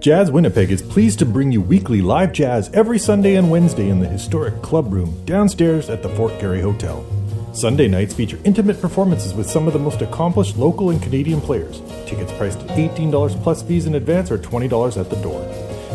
Jazz Winnipeg is pleased to bring you weekly live jazz every Sunday and Wednesday in the historic club room downstairs at the Fort Garry Hotel. Sunday nights feature intimate performances with some of the most accomplished local and Canadian players. Tickets priced at $18 plus fees in advance or $20 at the door.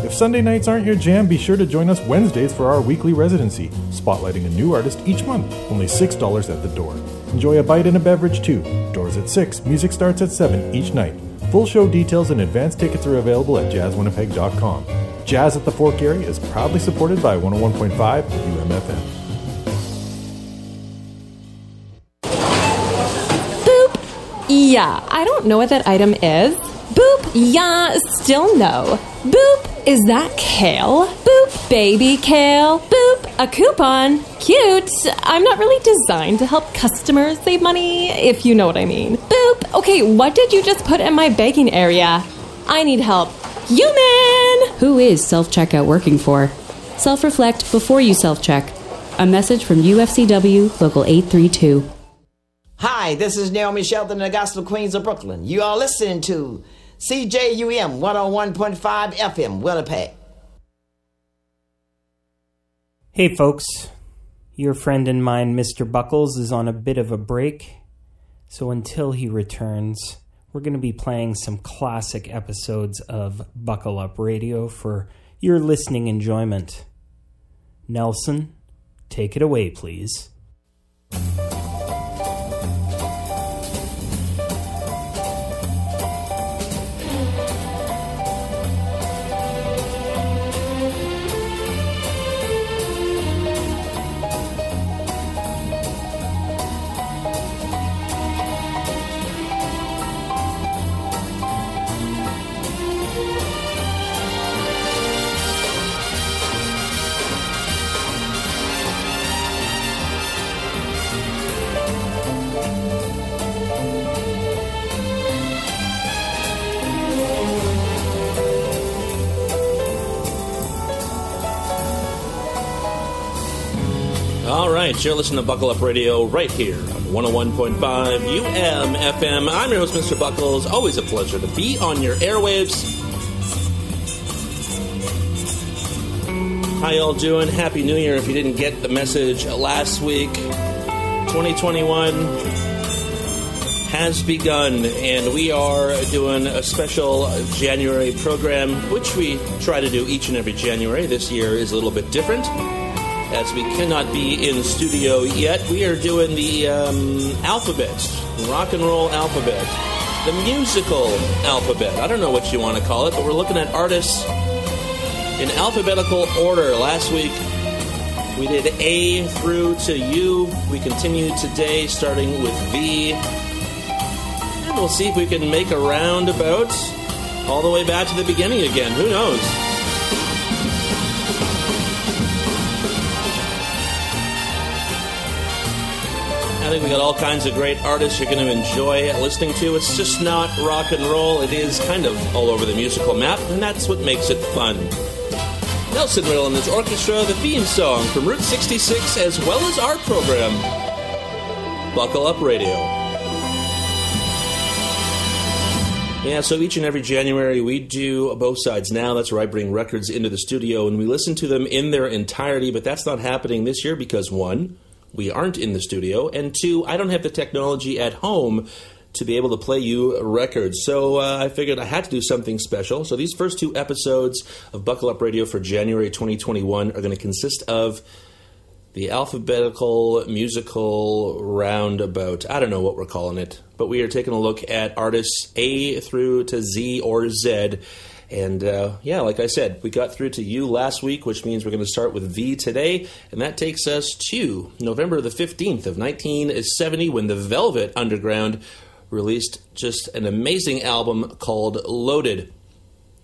If Sunday nights aren't your jam, be sure to join us Wednesdays for our weekly residency, spotlighting a new artist each month, only $6 at the door. Enjoy a bite and a beverage too. Doors at 6, music starts at 7 each night. Full show details and advance tickets are available at jazzwinnipeg.com. Jazz at the Fort Garry is proudly supported by 101.5 UMFM. Boop. Yeah, I don't know what that item is. Boop. Yeah, still no. Boop. Is that kale? Boop. Baby kale. Boop. A coupon. Cute. I'm not really designed to help customers save money, if you know what I mean. Boop. Okay, what did you just put in my baking area? I need help. Human! Who is self checkout working for? Self reflect before you self check. A message from UFCW Local 832. Hi, this is Naomi Shelton, the Gospel Queens of Brooklyn. You are listening to CJUM 101.5 FM, Winnipeg. Hey, folks. Your friend and mine, Mr. Buckles, is on a bit of a break. So until he returns, we're going to be playing some classic episodes of Buckle Up Radio for your listening enjoyment. Nelson, take it away, please. You're listening to Buckle Up Radio right here on 101.5 UMFM. I'm your host, Mr. Buckles. Always a pleasure to be on your airwaves. How y'all doing? Happy New Year if you didn't get the message last week. 2021 has begun, and we are doing a special January program, which we try to do each and every January. This year is a little bit different as we cannot be in studio yet, we are doing the um, alphabet, rock and roll alphabet, the musical alphabet. I don't know what you want to call it, but we're looking at artists in alphabetical order. Last week we did A through to U. We continue today starting with V. And we'll see if we can make a roundabout all the way back to the beginning again. Who knows? Think we got all kinds of great artists you're going to enjoy listening to. It's just not rock and roll. It is kind of all over the musical map, and that's what makes it fun. Nelson Riddle and his orchestra, the theme song from Route 66, as well as our program, Buckle Up Radio. Yeah, so each and every January we do both sides now. That's where I bring records into the studio and we listen to them in their entirety, but that's not happening this year because one, we aren't in the studio, and two, I don't have the technology at home to be able to play you records. So uh, I figured I had to do something special. So these first two episodes of Buckle Up Radio for January 2021 are going to consist of the alphabetical musical roundabout. I don't know what we're calling it, but we are taking a look at artists A through to Z or Z. And uh, yeah, like I said, we got through to U last week, which means we're going to start with V today. And that takes us to November the 15th of 1970 when the Velvet Underground released just an amazing album called Loaded.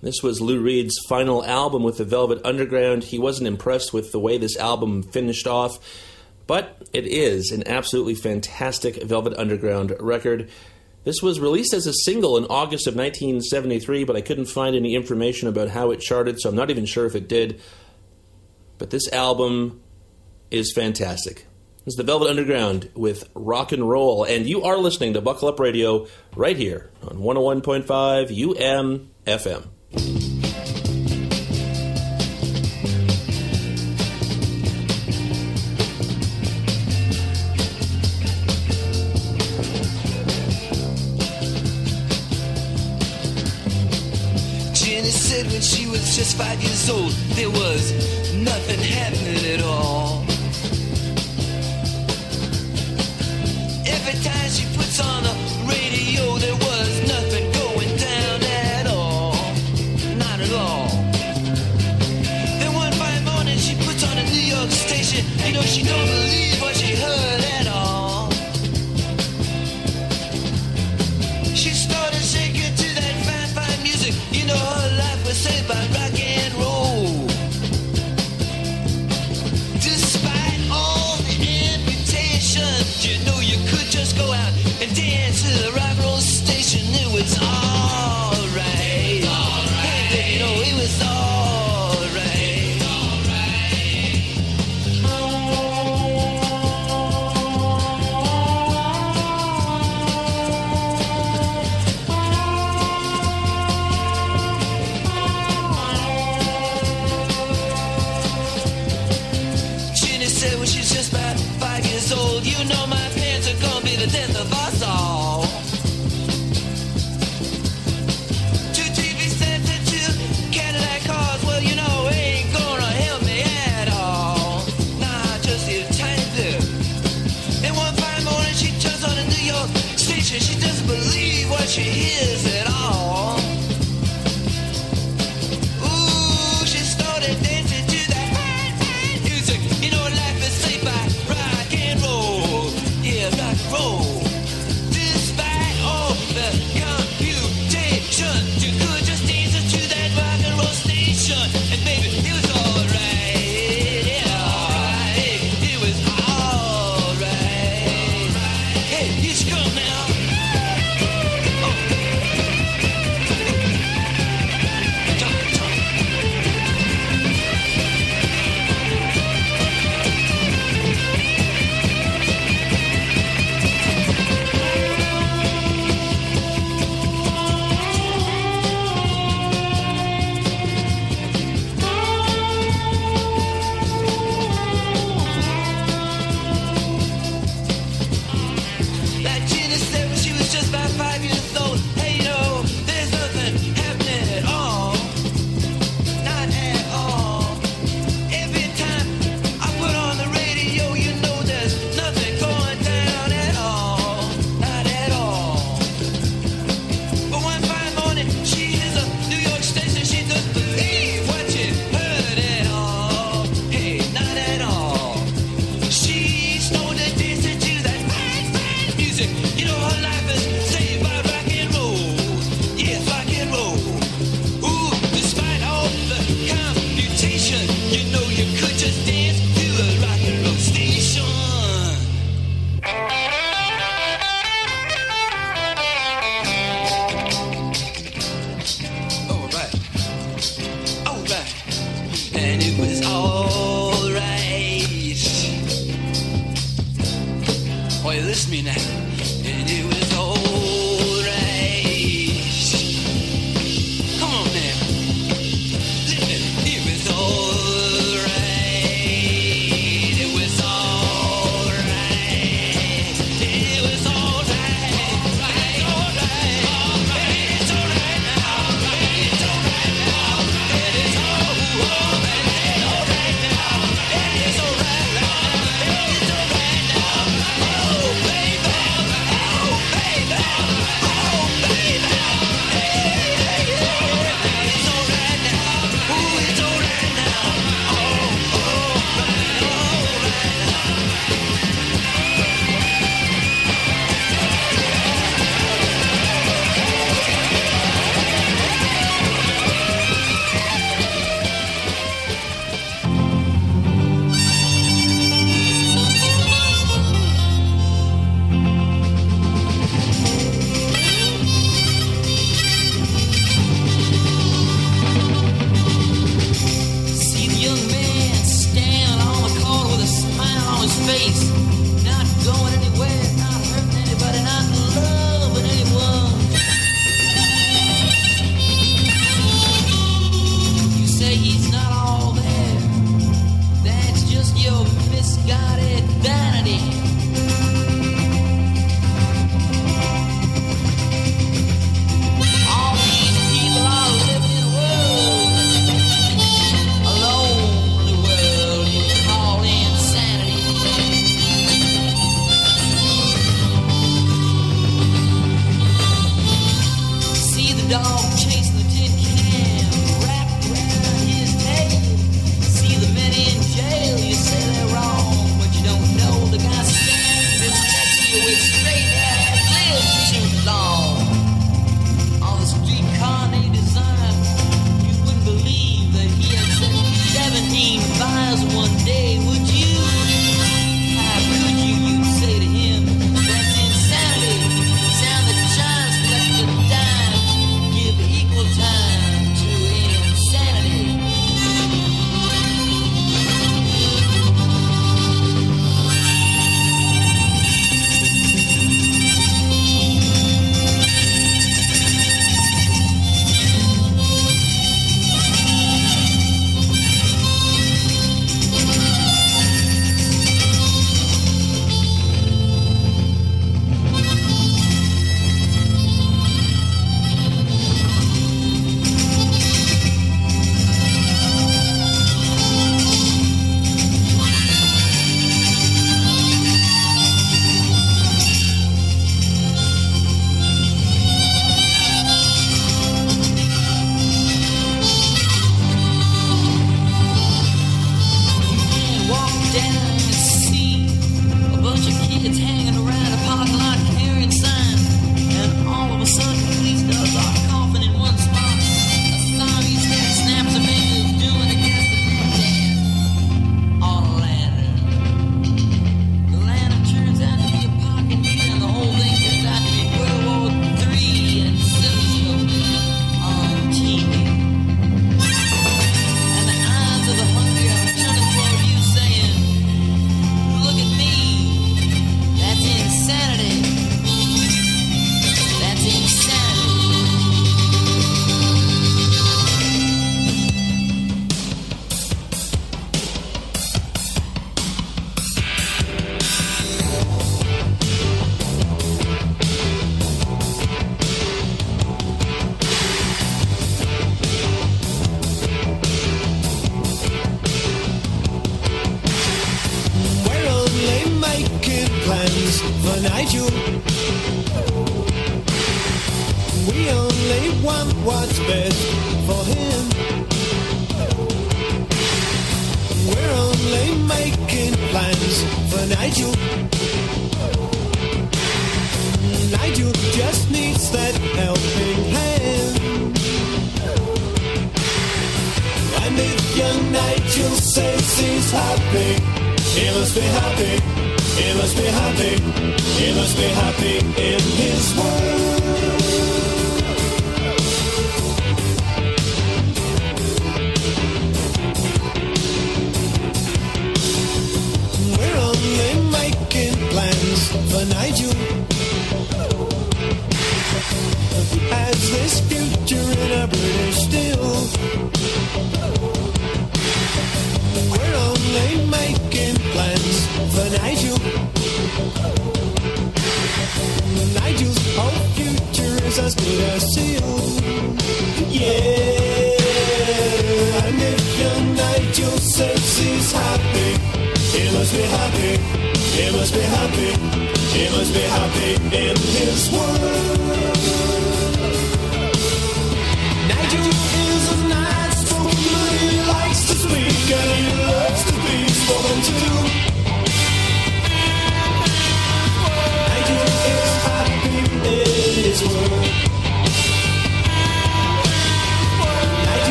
This was Lou Reed's final album with the Velvet Underground. He wasn't impressed with the way this album finished off, but it is an absolutely fantastic Velvet Underground record. This was released as a single in August of 1973, but I couldn't find any information about how it charted, so I'm not even sure if it did. But this album is fantastic. It's the Velvet Underground with rock and roll, and you are listening to Buckle Up Radio right here on 101.5 UM FM. just five years old, there was nothing happening at all.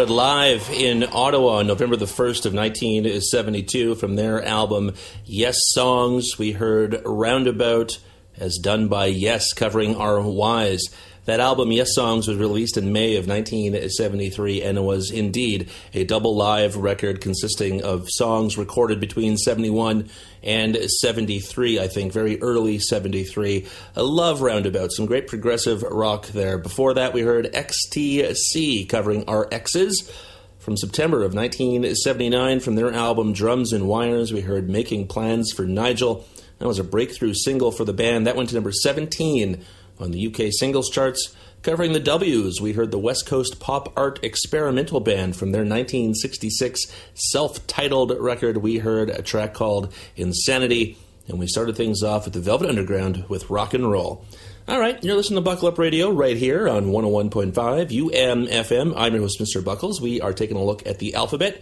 Recorded live in Ottawa on November the 1st of 1972 from their album Yes Songs. We heard Roundabout as done by Yes covering our Whys. That album, Yessongs, was released in May of 1973 and was indeed a double live record consisting of songs recorded between 71 and 73, I think, very early 73. I love Roundabout, some great progressive rock there. Before that, we heard XTC covering our X's. From September of 1979, from their album Drums and Wires, we heard Making Plans for Nigel. That was a breakthrough single for the band. That went to number 17 on the UK singles charts. Covering the W's, we heard the West Coast pop art experimental band from their 1966 self titled record. We heard a track called Insanity, and we started things off with the Velvet Underground with rock and roll. All right, you're listening to Buckle Up Radio right here on 101.5 UMFM. I'm your host, Mr. Buckles. We are taking a look at the alphabet,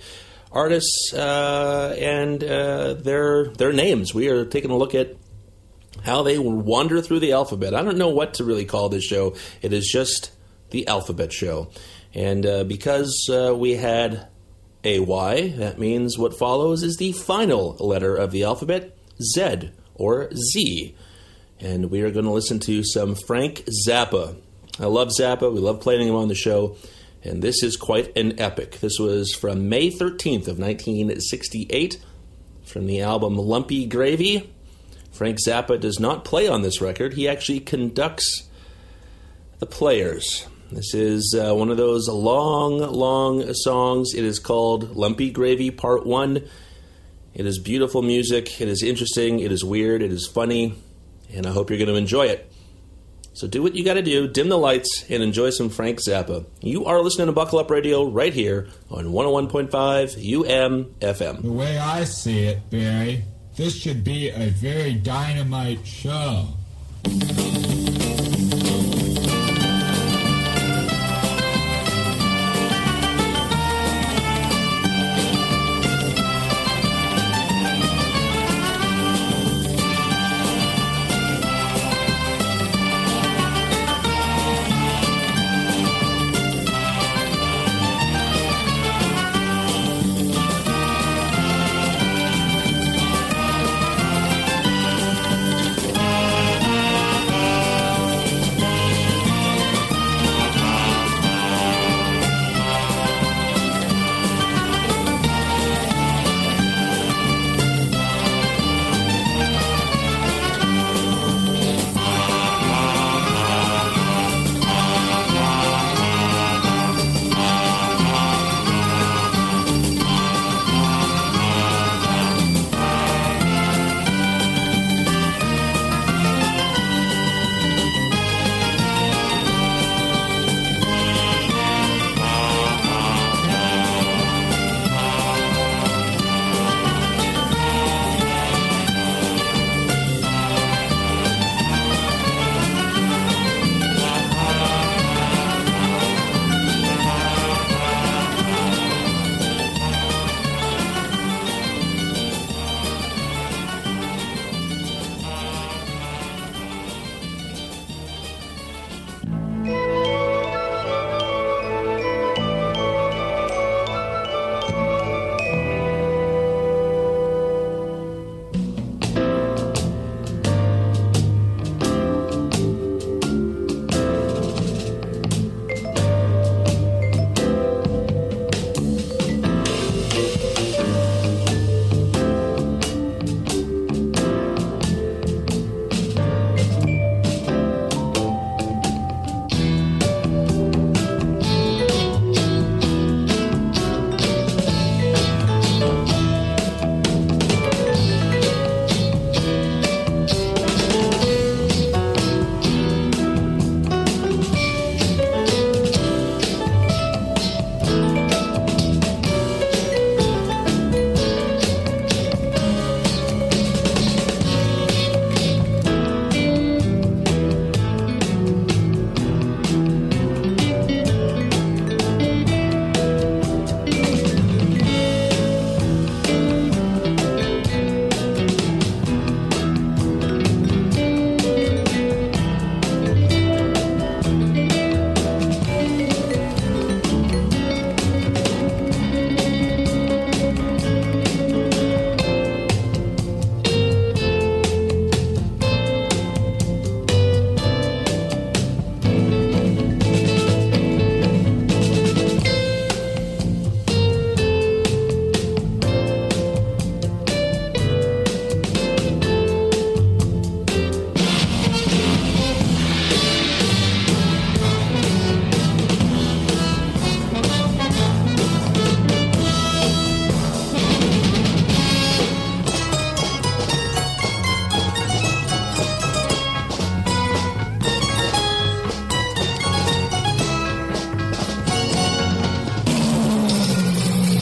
artists, uh, and uh, their their names. We are taking a look at how they wander through the alphabet. I don't know what to really call this show. It is just the alphabet show. And uh, because uh, we had a Y, that means what follows is the final letter of the alphabet, Z or Z. And we are going to listen to some Frank Zappa. I love Zappa. We love playing him on the show. And this is quite an epic. This was from May 13th of 1968 from the album Lumpy Gravy. Frank Zappa does not play on this record. He actually conducts the players. This is uh, one of those long, long songs. It is called Lumpy Gravy Part 1. It is beautiful music. It is interesting. It is weird. It is funny. And I hope you're going to enjoy it. So do what you got to do, dim the lights, and enjoy some Frank Zappa. You are listening to Buckle Up Radio right here on 101.5 UMFM. The way I see it, Barry, this should be a very dynamite show.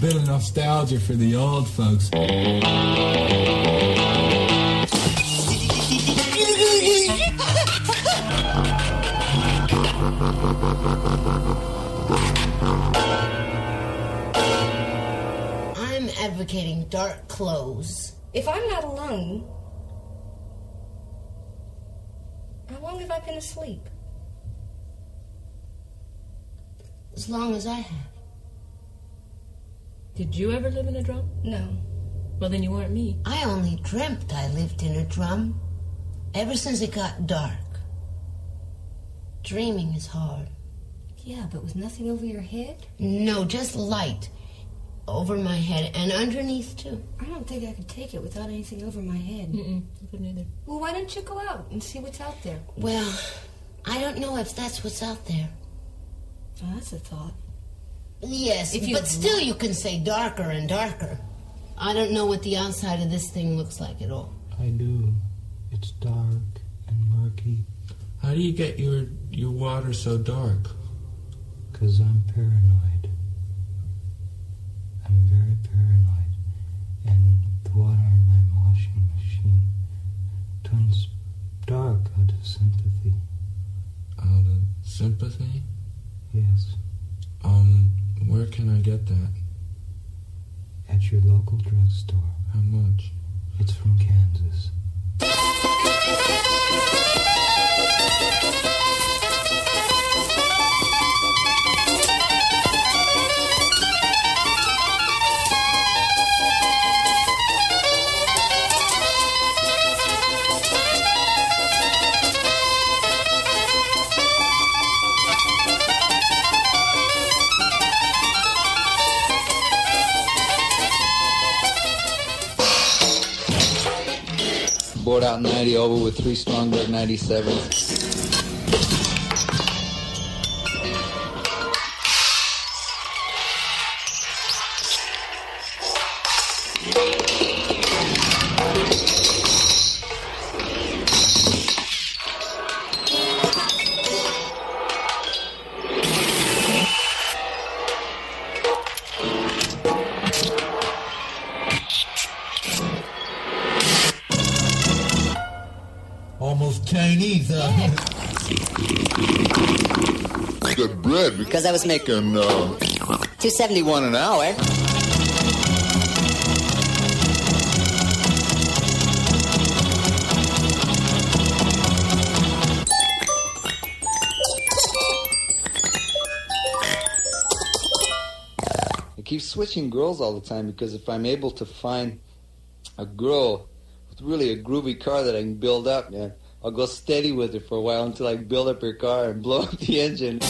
Bit of nostalgia for the old folks. I'm advocating dark clothes. If I'm not alone, how long have I been asleep? As long as I have. Did you ever live in a drum? No. Well, then you weren't me. I only dreamt I lived in a drum. Ever since it got dark. Dreaming is hard. Yeah, but with nothing over your head? No, just light. Over my head and underneath too. I don't think I could take it without anything over my head. Mm-mm. I couldn't either. Well, why don't you go out and see what's out there? Well, I don't know if that's what's out there. Oh, that's a thought. Yes, If you- but still you can say darker and darker. I don't know what the outside of this thing looks like at all. I do. It's dark and murky. How do you get your your water so dark? Cause I'm paranoid. I'm very paranoid, and the water in my washing machine turns dark out of sympathy. Out of sympathy? Yes. Um, where can I get that? At your local drugstore. How much? It's from Kansas. Bored out 90 over with three Stromberg 97s. Because I was making uh, 271 an hour. I keep switching girls all the time because if I'm able to find a girl with really a groovy car that I can build up, man, I'll go steady with her for a while until I build up her car and blow up the engine.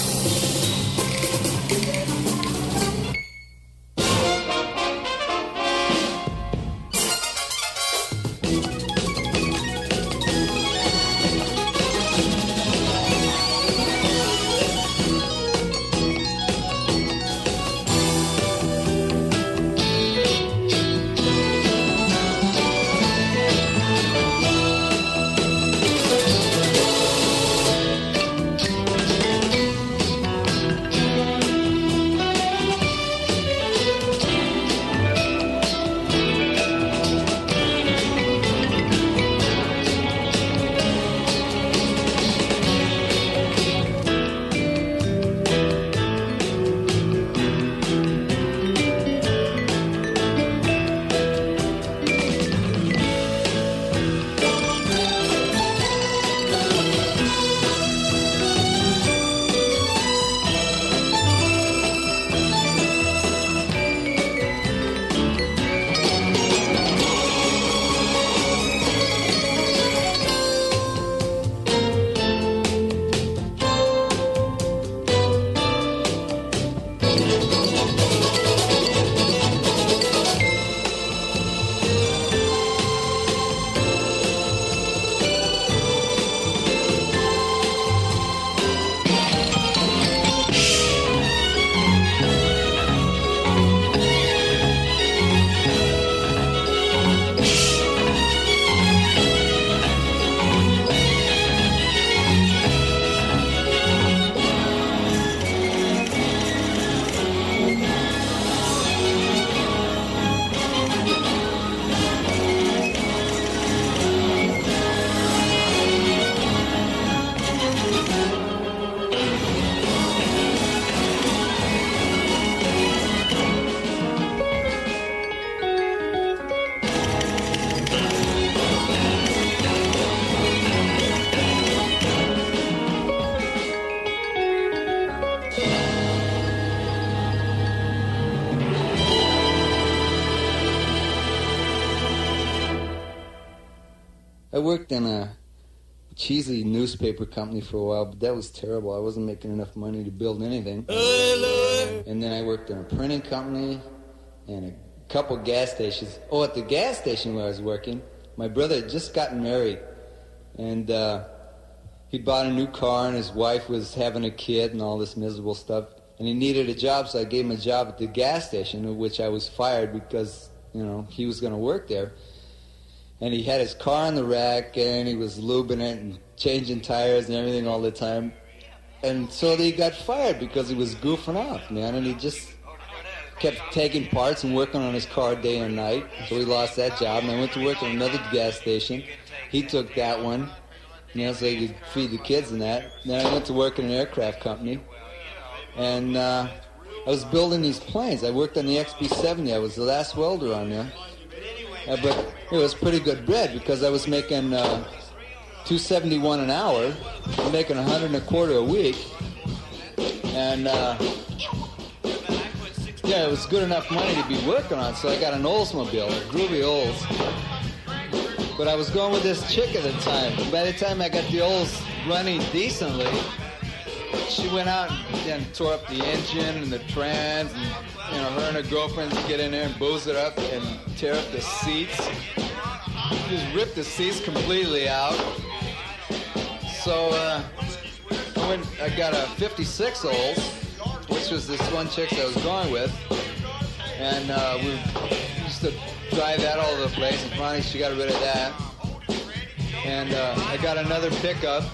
Worked in a cheesy newspaper company for a while, but that was terrible. I wasn't making enough money to build anything. And then I worked in a printing company and a couple gas stations. Oh, at the gas station where I was working, my brother had just gotten married, and uh, he bought a new car, and his wife was having a kid, and all this miserable stuff. and he needed a job, so I gave him a job at the gas station, of which I was fired because you know he was going to work there. And he had his car on the rack, and he was lubing it and changing tires and everything all the time. And so he got fired because he was goofing off, man, and he just kept taking parts and working on his car day and night. So he lost that job, and I went to work at another gas station. He took that one, you know, so he could feed the kids and that. Then I went to work in an aircraft company, and uh, I was building these planes. I worked on the XB-70. I was the last welder on there, uh, but it was pretty good bread because I was making uh, 271 an hour, making 100 and a quarter a week, and. Uh, yeah, it was good enough money to be working on, so I got an Oldsmobile, a groovy Olds. But I was going with this chick at the time. By the time I got the Olds running decently, she went out and tore up the engine and the trans, and you know, her and her girlfriends get in there and booze it up and tear up the seats. Just rip the seats completely out. So uh, I went. I got a '56 Olds which was this one chick that I was going with. And uh, we used to drive that all over the place, and finally she got rid of that. And uh, I got another pickup.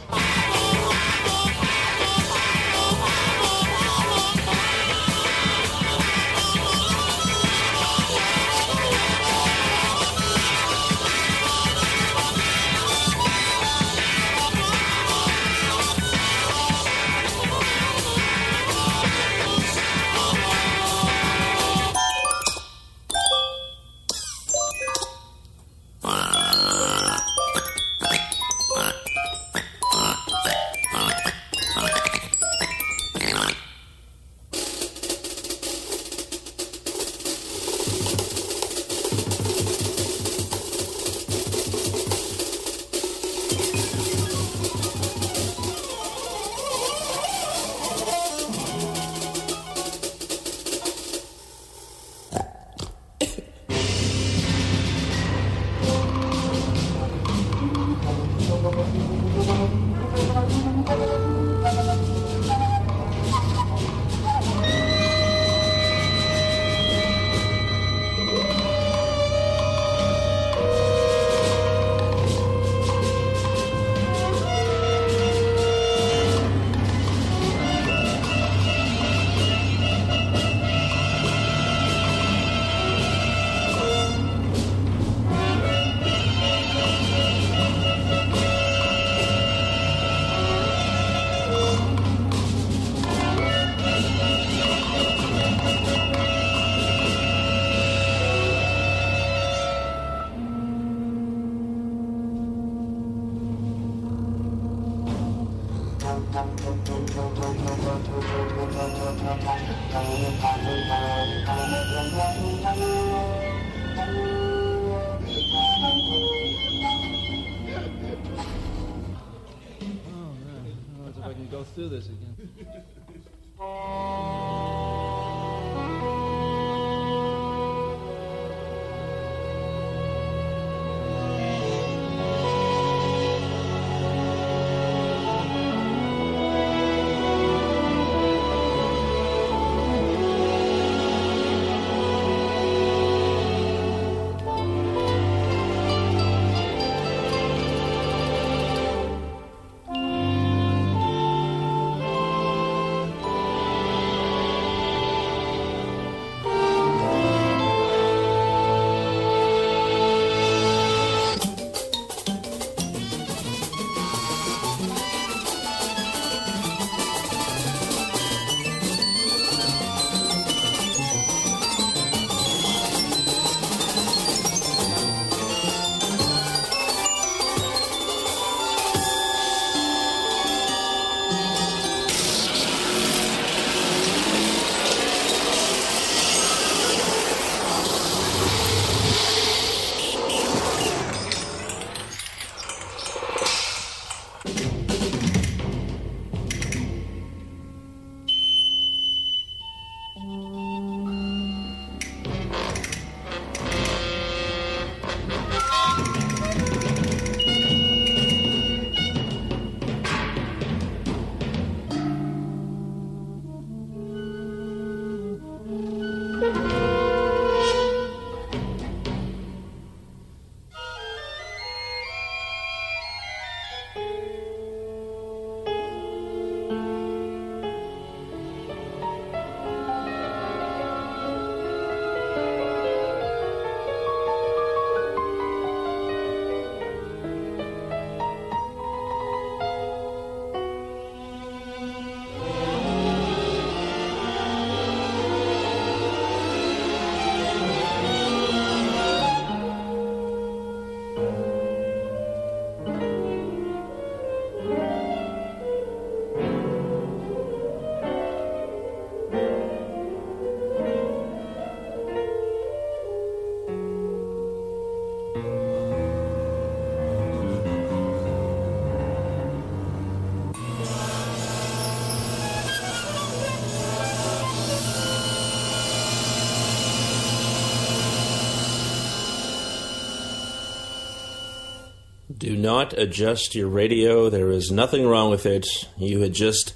Do not adjust your radio. There is nothing wrong with it. You had just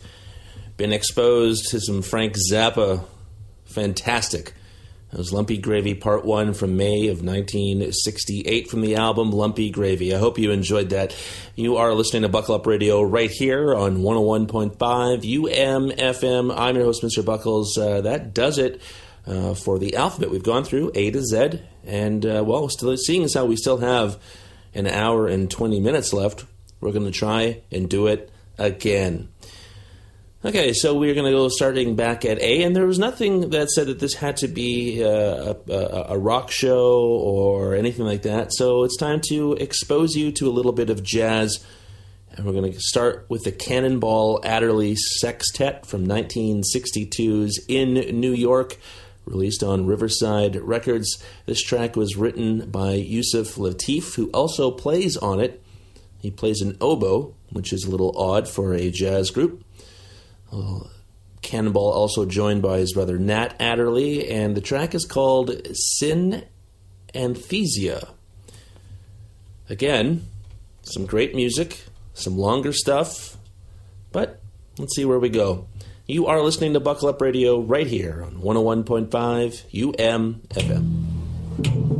been exposed to some Frank Zappa. Fantastic. That was Lumpy Gravy Part 1 from May of 1968 from the album Lumpy Gravy. I hope you enjoyed that. You are listening to Buckle Up Radio right here on 101.5 UMFM. I'm your host, Mr. Buckles. Uh, that does it uh, for the alphabet. We've gone through A to Z, and uh, well, still seeing as how we still have an hour and 20 minutes left, we're going to try and do it again. Okay, so we're going to go starting back at A, and there was nothing that said that this had to be uh, a, a, a rock show or anything like that. So it's time to expose you to a little bit of jazz. And we're going to start with the Cannonball Adderley Sextet from 1962's In New York, released on Riverside Records. This track was written by Yusef Lateef, who also plays on it. He plays an oboe, which is a little odd for a jazz group. Uh, Cannonball also joined by his brother Nat Adderley, and the track is called Sin Anthesia. Again, some great music, some longer stuff, but let's see where we go. You are listening to Buckle Up Radio right here on 101.5 UM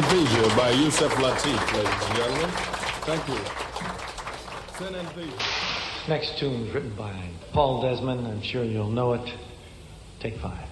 And by Yusef Lateef, ladies and gentlemen. Thank you. Sin and. Next tune is written by Paul Desmond. I'm sure you'll know it. Take five.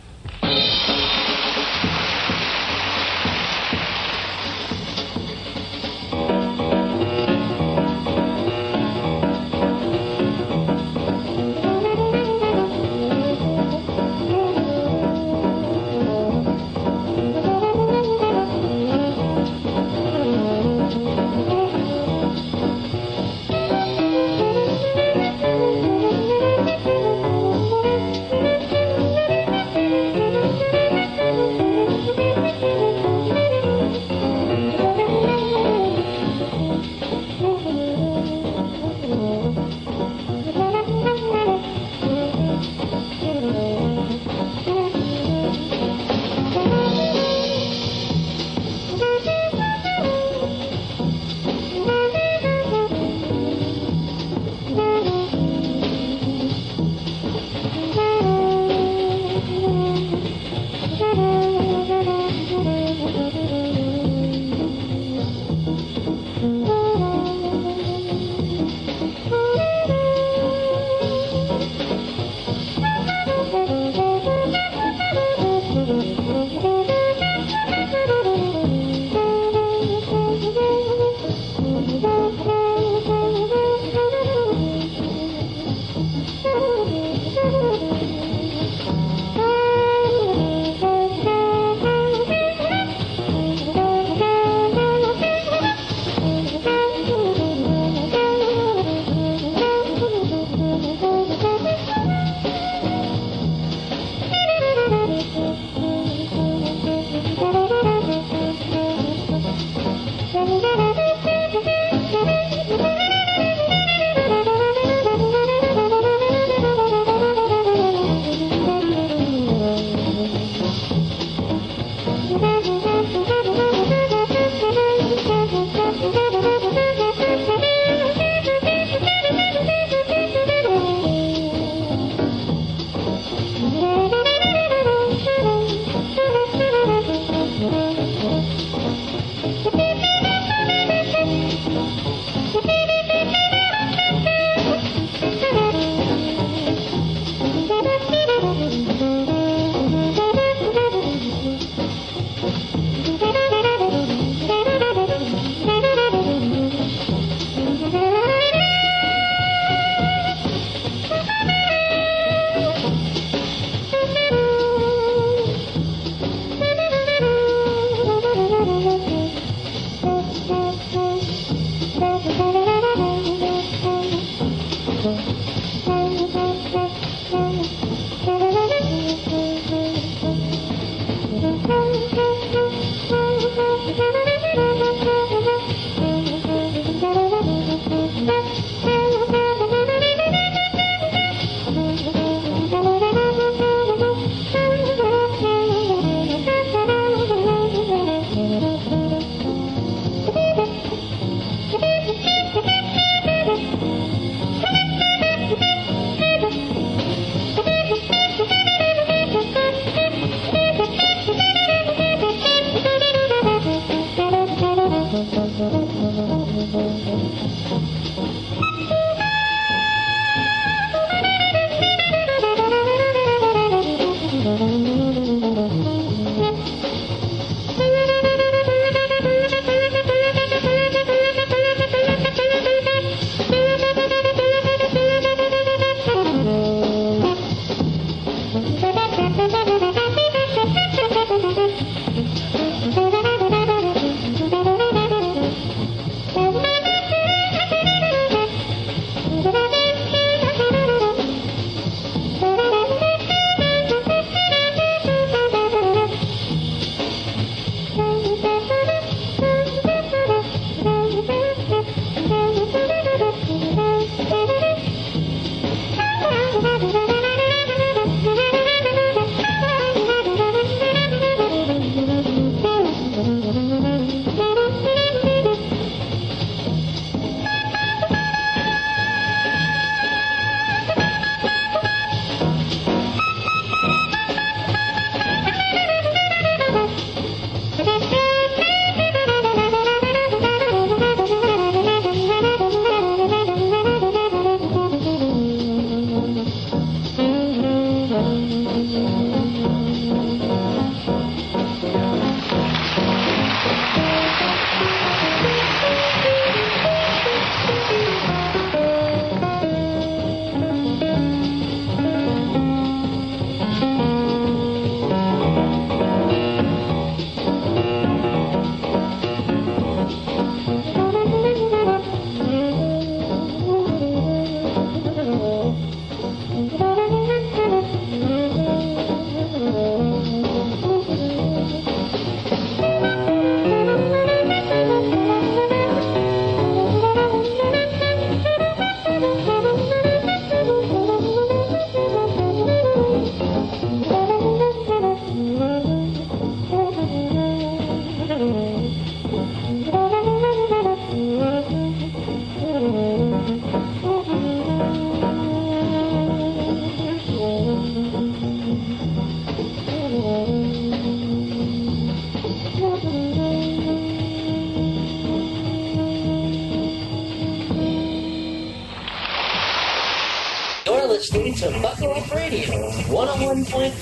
To Buckle Up Radio, 101.5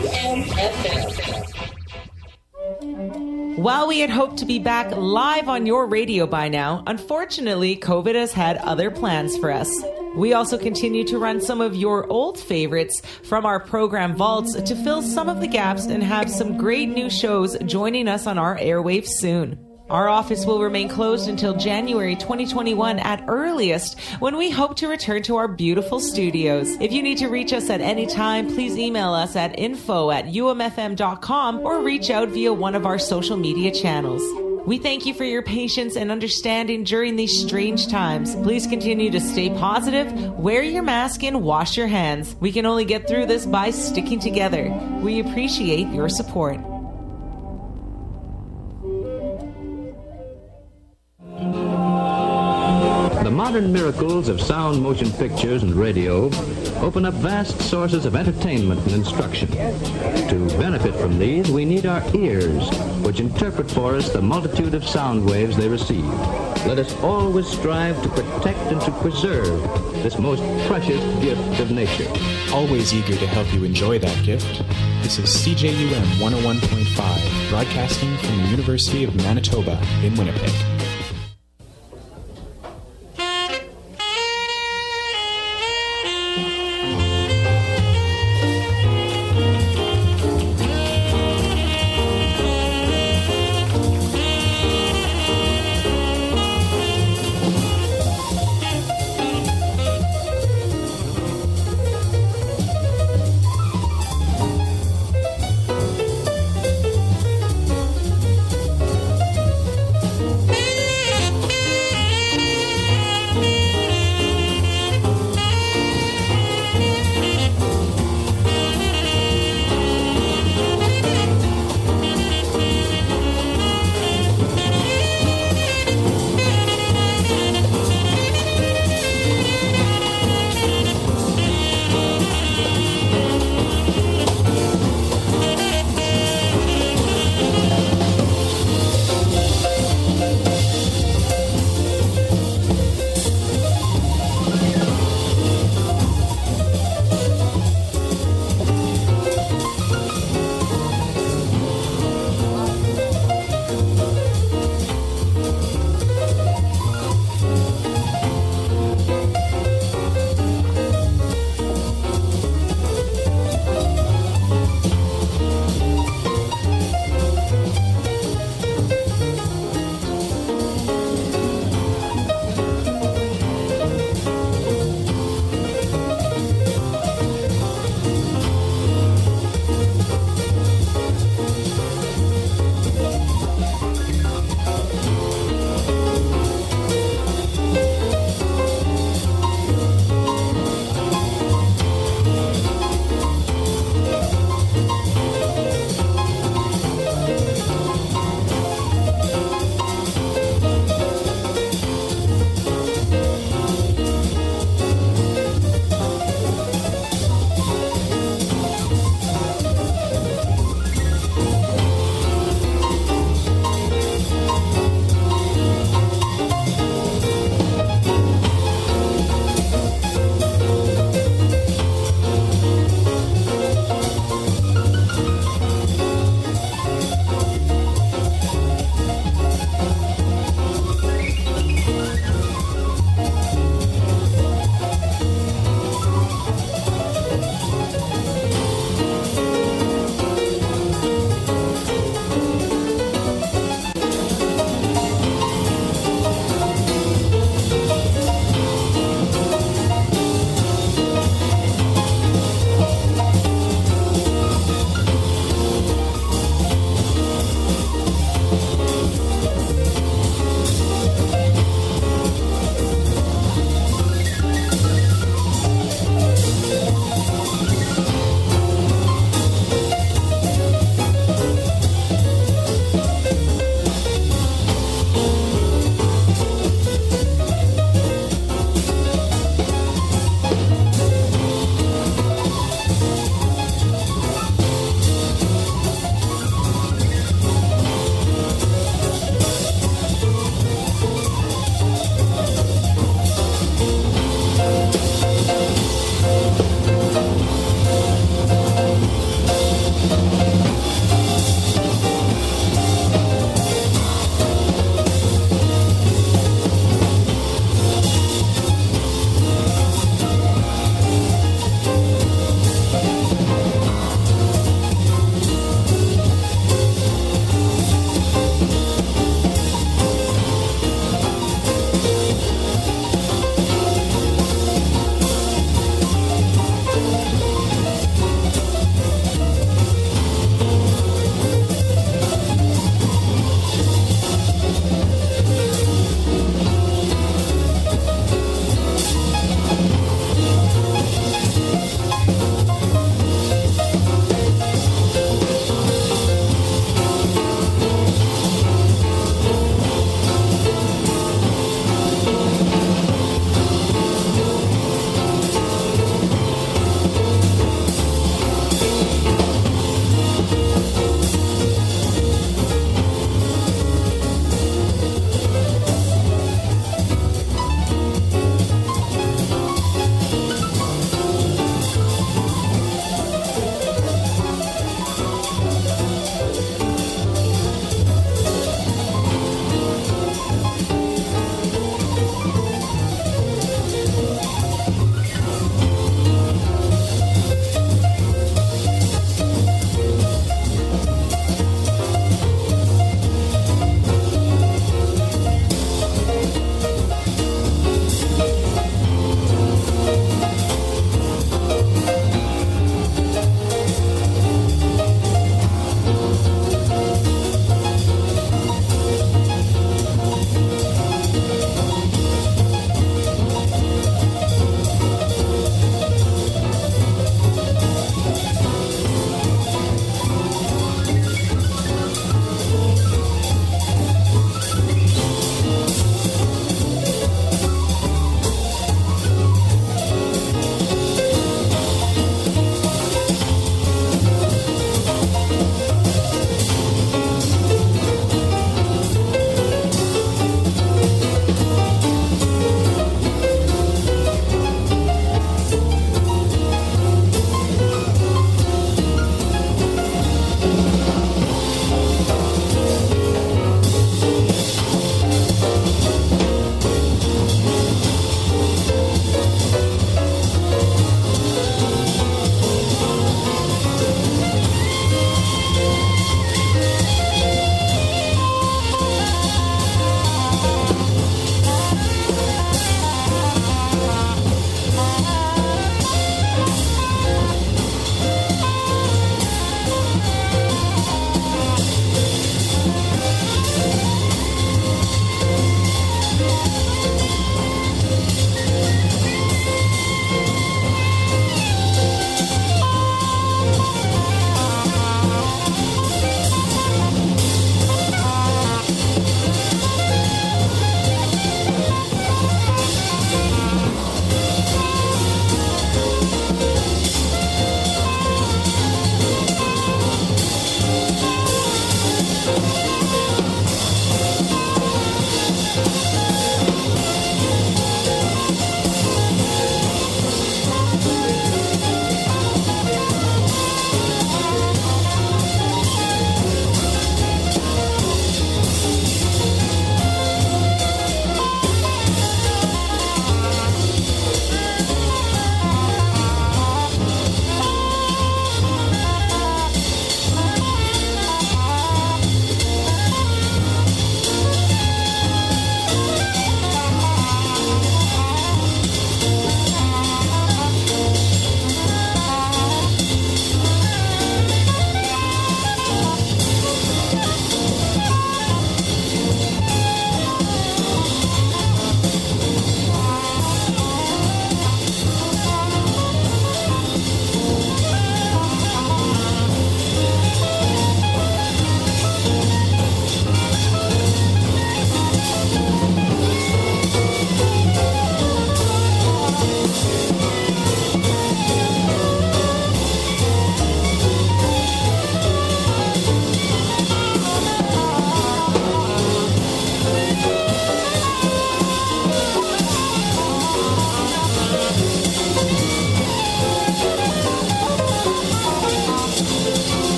UMFM. While we had hoped to be back live on your radio by now, unfortunately, COVID has had other plans for us. We also continue to run some of your old favorites from our program vaults to fill some of the gaps and have some great new shows joining us on our airwaves soon. Our office will remain closed until January 2021 at earliest, when we hope to return to our beautiful studios. If you need to reach us at any time, please email us at info at umfm.com or reach out via one of our social media channels. We thank you for your patience and understanding during these strange times. Please continue to stay positive, wear your mask, and wash your hands. We can only get through this by sticking together. We appreciate your support. Modern miracles of sound motion pictures and radio open up vast sources of entertainment and instruction. To benefit from these, we need our ears, which interpret for us the multitude of sound waves they receive. Let us always strive to protect and to preserve this most precious gift of nature. Always eager to help you enjoy that gift. This is CJUM 101.5, broadcasting from the University of Manitoba in Winnipeg.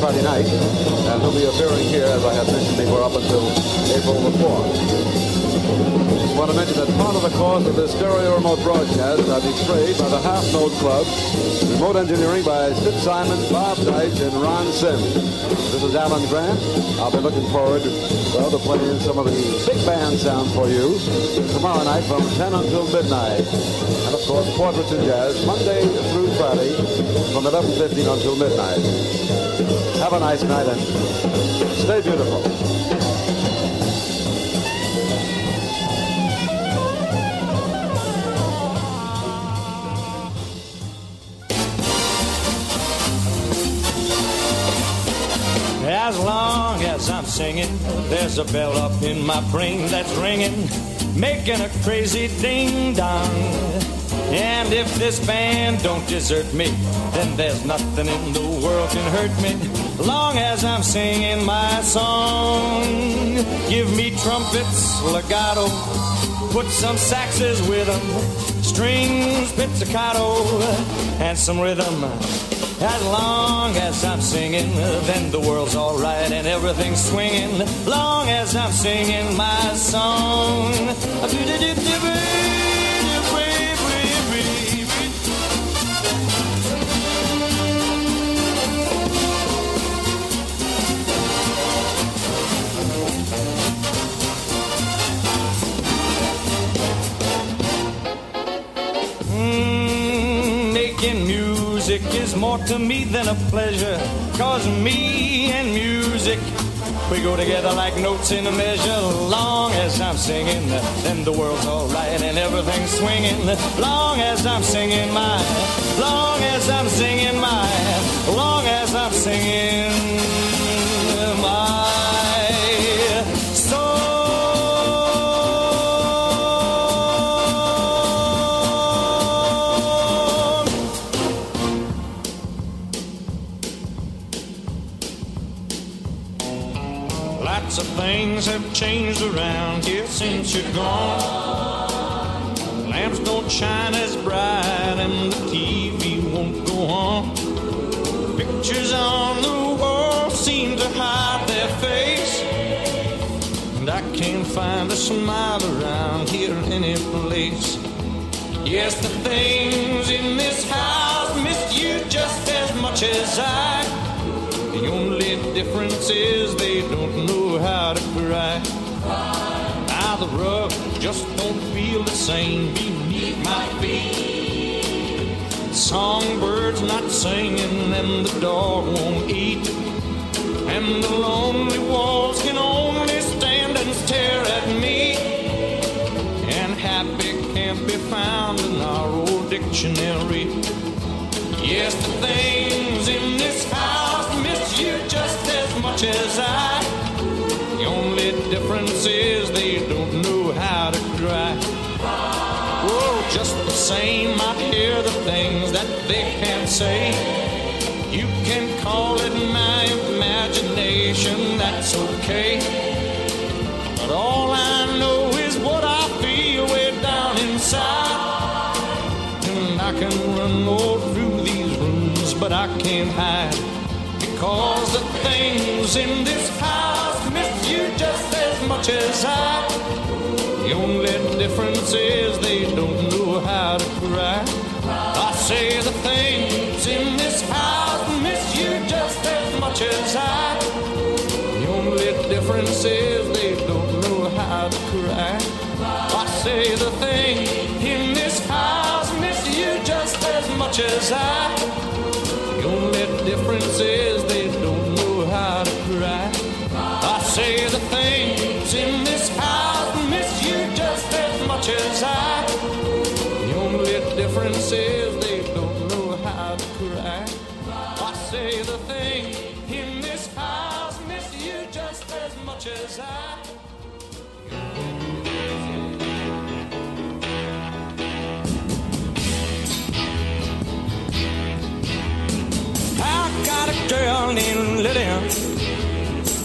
Friday night, and he'll be appearing here, as I have mentioned before, up until April the 4th. Just want to mention that part of the cost of this stereo remote broadcast are betrayed by the Half Note Club, remote engineering by Sid Simon, Bob Deitch, and Ron Sims. This is Alan Grant. I'll be looking forward well, to playing some of the big band sound for you tomorrow night from 10 until midnight. And of course, Portraits and Jazz, Monday through Friday from 11.15 until midnight. Have a nice night and stay beautiful. As long as I'm singing, there's a bell up in my brain that's ringing, making a crazy ding dong. And if this band don't desert me, then there's nothing in the world can hurt me. Long as I'm singing my song, give me trumpets, legato, put some saxes with 'em, strings, pizzicato, and some rhythm. As long as I'm singing, then the world's alright and everything's swinging. Long as I'm singing my song. Mm, is more to me than a pleasure. Cause me and music, we go together like notes in a measure. Long as I'm singing, then the world's alright and everything's swinging. Long as I'm singing my, long as I'm singing my, long as I'm singing around here since you're gone. Lamps don't shine as bright and the TV won't go on. Pictures on the wall seem to hide their face. And I can't find a smile around here any place. Yes, the things in this house miss you just as much as I. The only difference is they don't know how to cry. The rug just don't feel the same beneath my feet. Songbirds not singing and the dog won't eat. And the lonely walls can only stand and stare at me. And happy can't be found in our old dictionary. Yes, the things in this house miss you just as much as I. Difference is they don't know how to cry. Oh, just the same, I hear the things that they can't say. You can call it my imagination, that's okay. But all I know is what I feel way down inside. And I can run all through these rooms, but I can't hide. Because the things in this much I. The only difference is they don't know how to cry. I say the things in this house miss you just as much as I. The only difference is they don't know how to cry. I say the thing in this house miss you just as much as I. The only difference is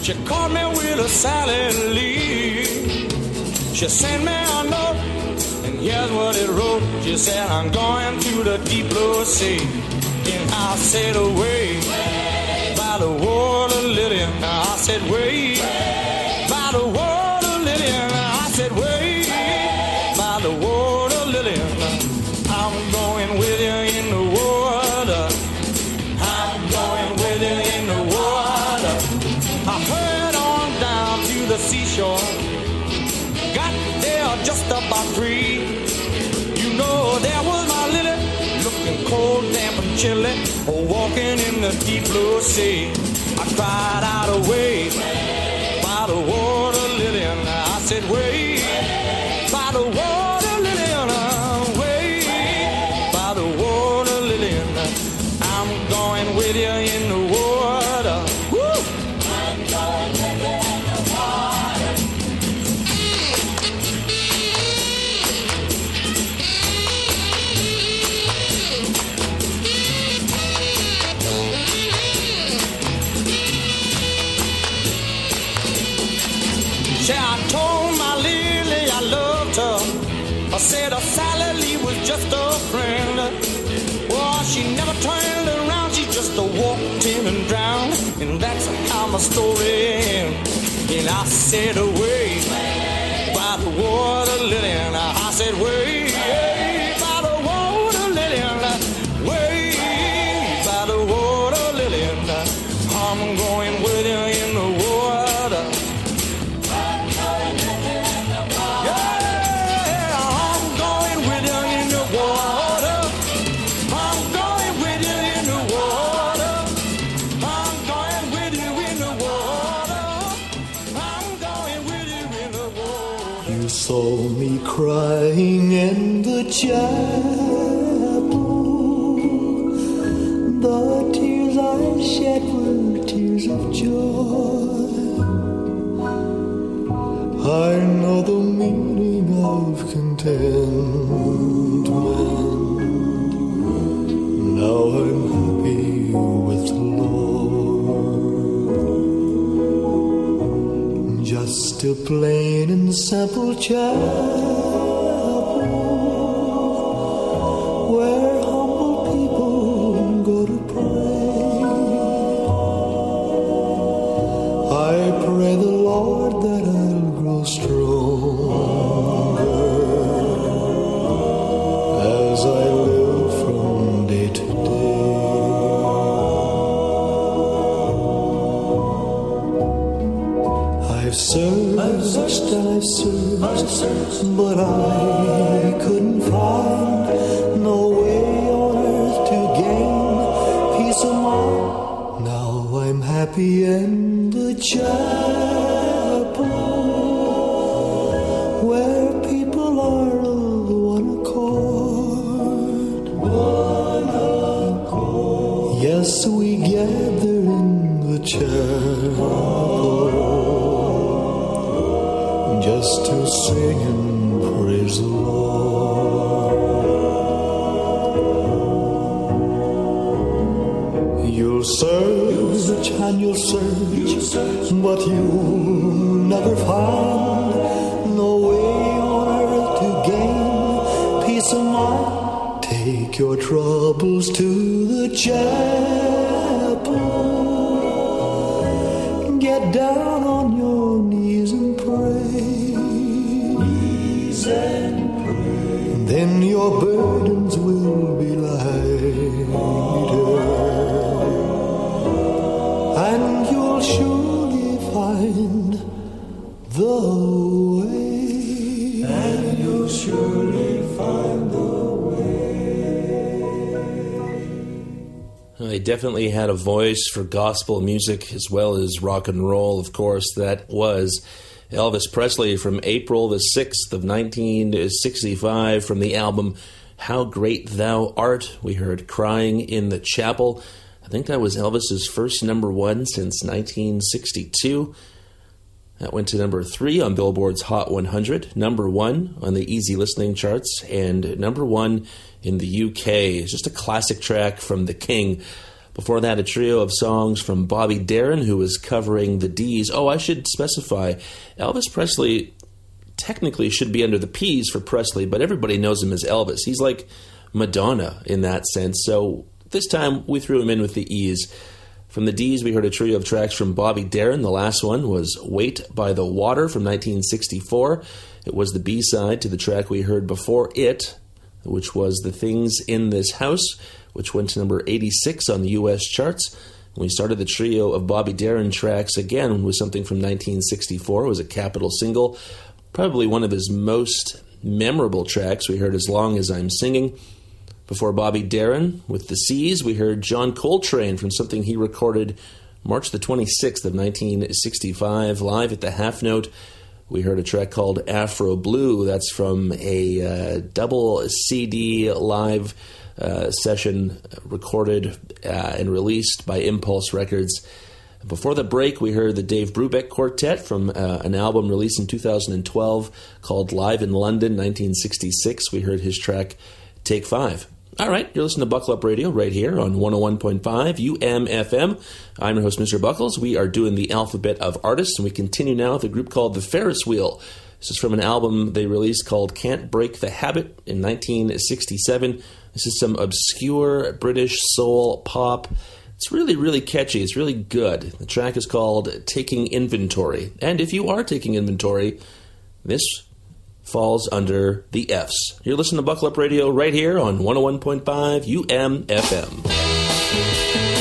She caught me with a silent leaf. She sent me a note, and here's what it wrote. She said, I'm going to the deep blue sea. And I said, away, by the water lily. I said, wait. the deep blue sea. I cried out away. plain and simple child. definitely had a voice for gospel music as well as rock and roll, of course. That was Elvis Presley from April the 6th of 1965 from the album How Great Thou Art. We heard Crying in the Chapel. I think that was Elvis's first number one since 1962. That went to number three on Billboard's Hot 100, number one on the easy listening charts, and number one in the UK. It's just a classic track from The King. Before that, a trio of songs from Bobby Darin, who was covering the D's. Oh, I should specify Elvis Presley technically should be under the P's for Presley, but everybody knows him as Elvis. He's like Madonna in that sense. So this time we threw him in with the E's. From the D's, we heard a trio of tracks from Bobby Darin. The last one was Wait by the Water from 1964. It was the B side to the track we heard before it, which was The Things in This House, which went to number 86 on the US charts. We started the trio of Bobby Darin tracks again with something from 1964. It was a Capitol single, probably one of his most memorable tracks. We heard As Long as I'm Singing. Before Bobby Darin with the C's, we heard John Coltrane from something he recorded March the 26th of 1965 live at the Half Note. We heard a track called Afro Blue. That's from a uh, double CD live uh, session recorded uh, and released by Impulse Records. Before the break, we heard the Dave Brubeck Quartet from uh, an album released in 2012 called Live in London 1966. We heard his track Take Five. All right, you're listening to Buckle Up Radio right here on 101.5 UMFM. I'm your host, Mr. Buckles. We are doing the alphabet of artists, and we continue now with a group called the Ferris Wheel. This is from an album they released called Can't Break the Habit in 1967. This is some obscure British soul pop. It's really, really catchy. It's really good. The track is called Taking Inventory. And if you are taking inventory, this falls under the F's. You're listening to Buckle Up Radio right here on 101.5 UMFM.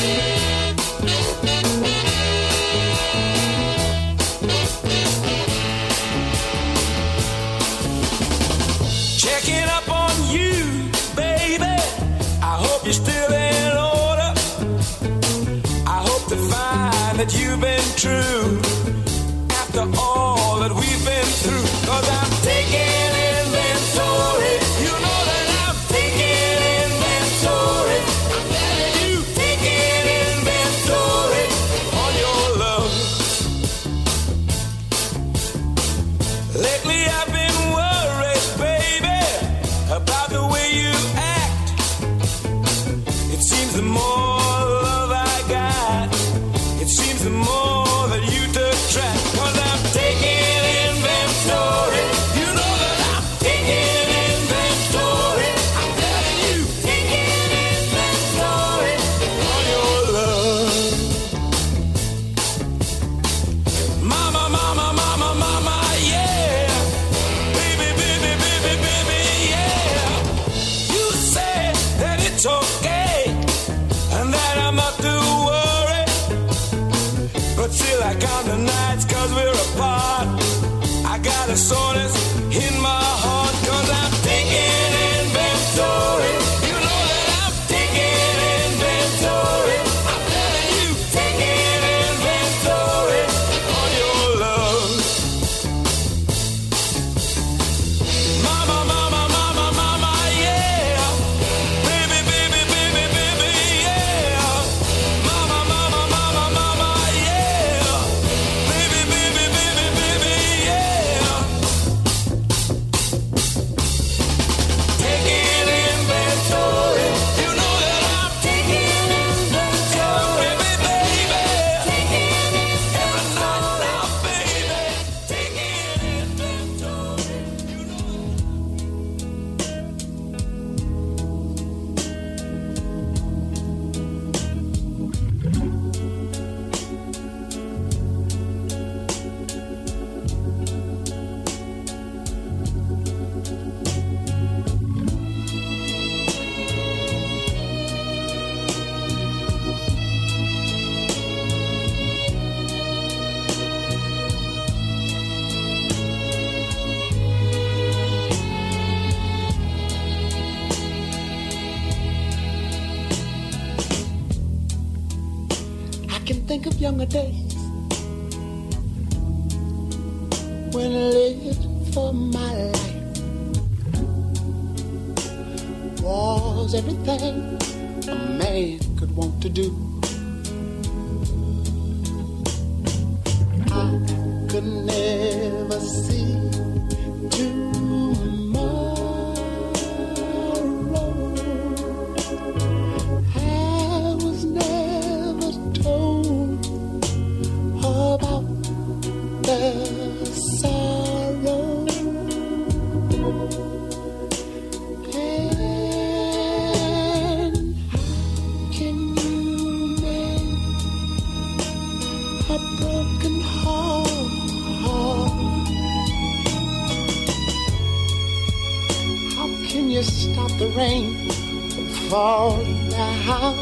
Fall down.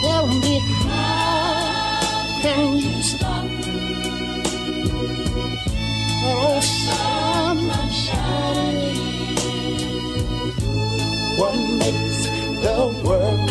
Tell me how can you stop? Oh, sun shining. What makes the world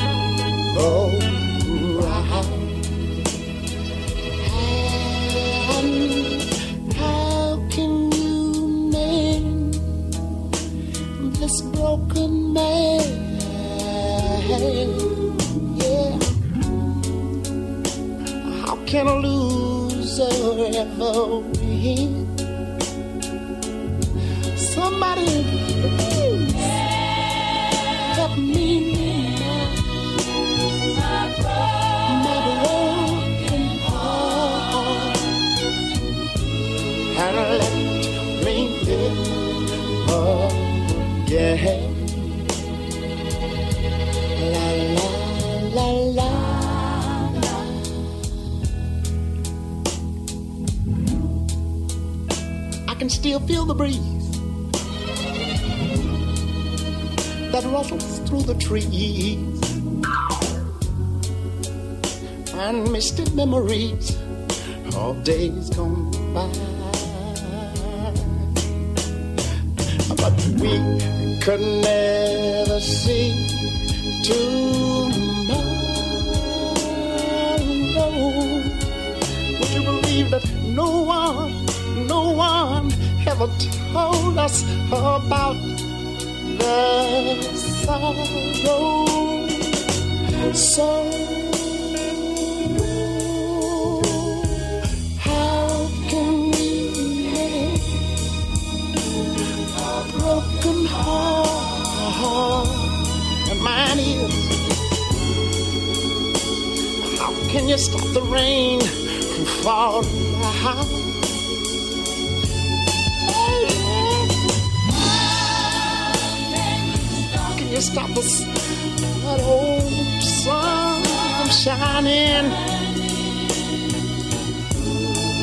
could never see tomorrow. Would you believe that no one, no one ever told us about the sorrow? So can you stop the rain from falling down? Can you stop the that old sun from shining?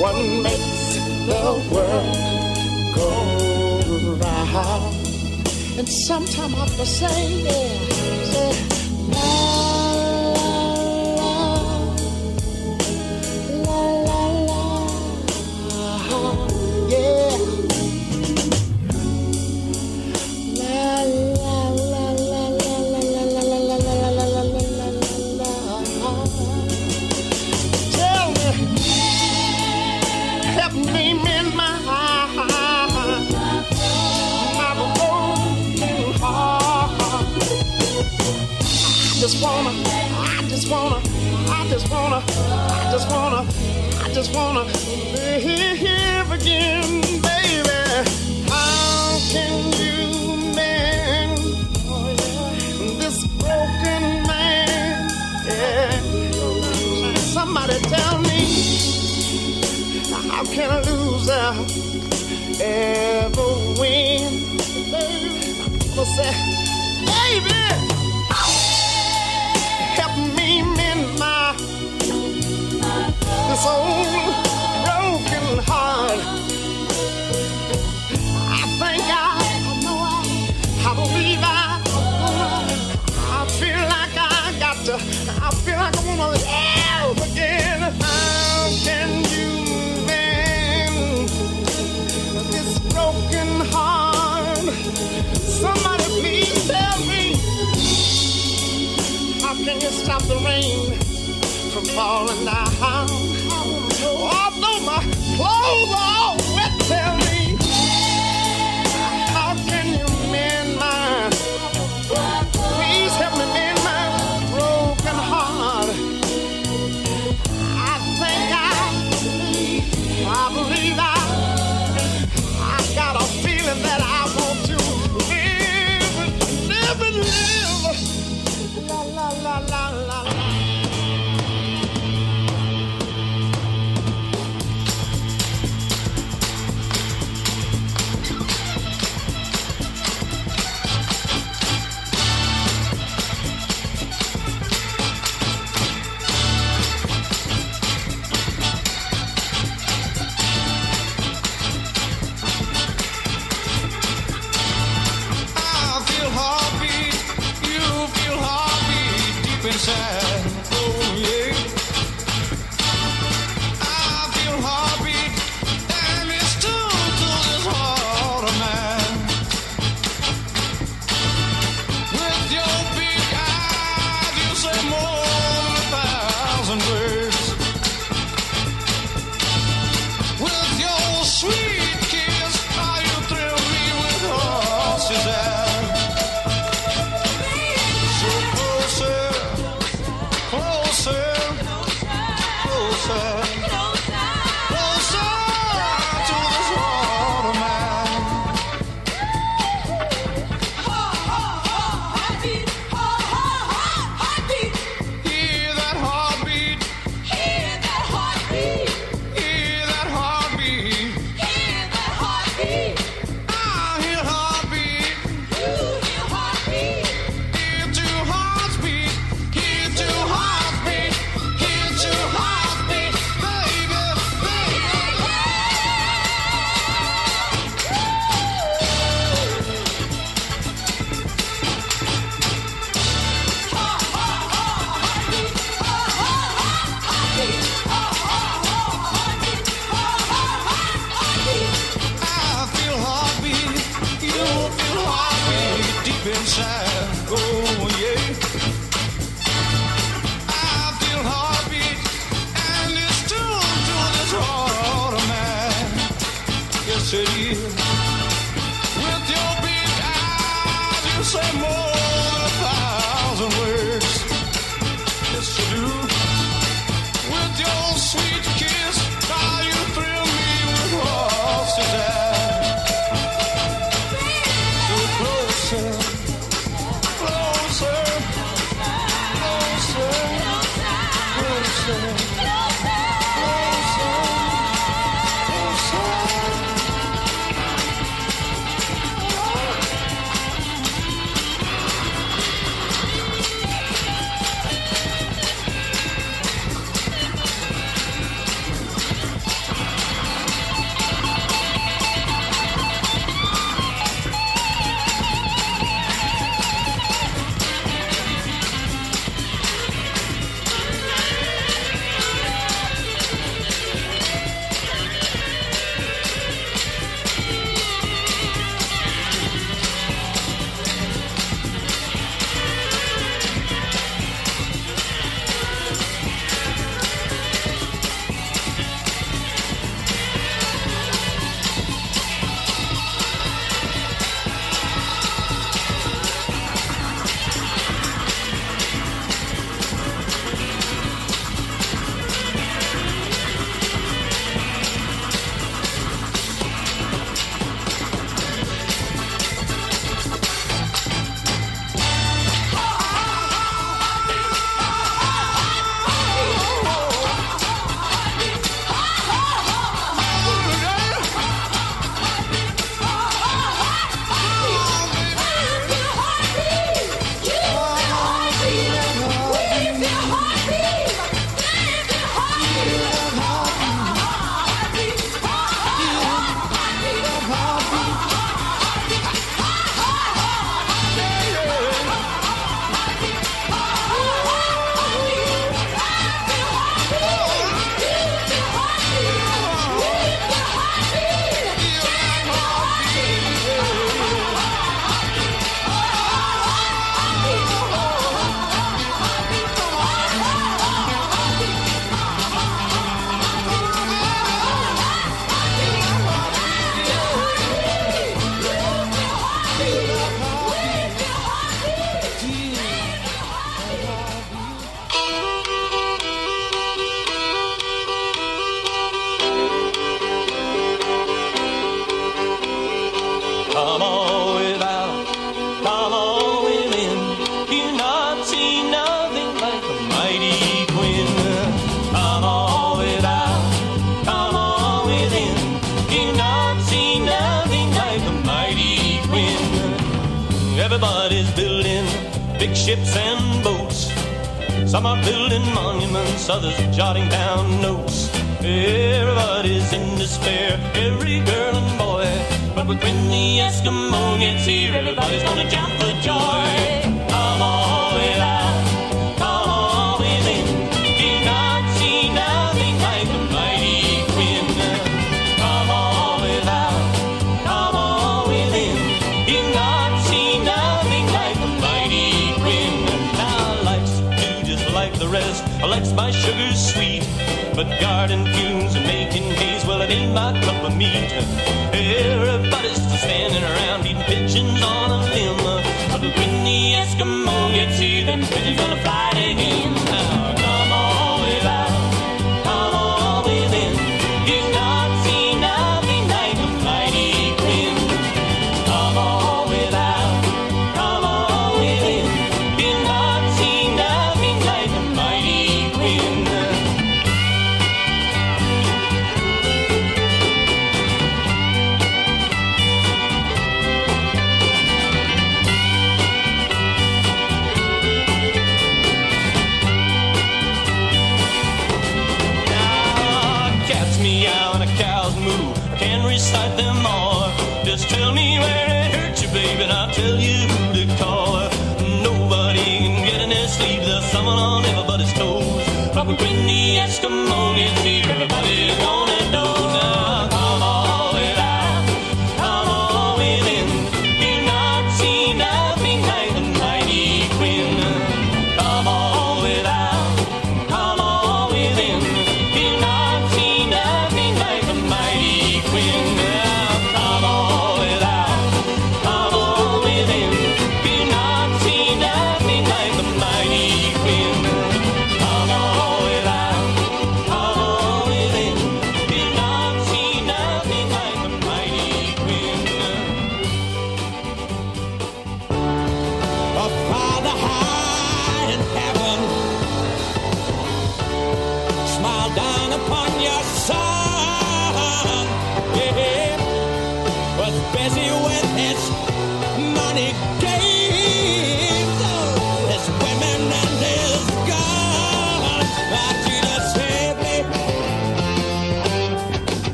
What makes the world go round? And sometimes I have say, yeah, say, I just wanna, I just wanna live again, baby. How can you mend this broken man? Yeah. Somebody tell me, how can a loser ever win? People say, baby, old broken heart. I think I, I I, I believe I, I feel like I got to, I feel like I wanna live again. How can you mend this broken heart? Somebody please tell me, how can you stop the rain from falling down?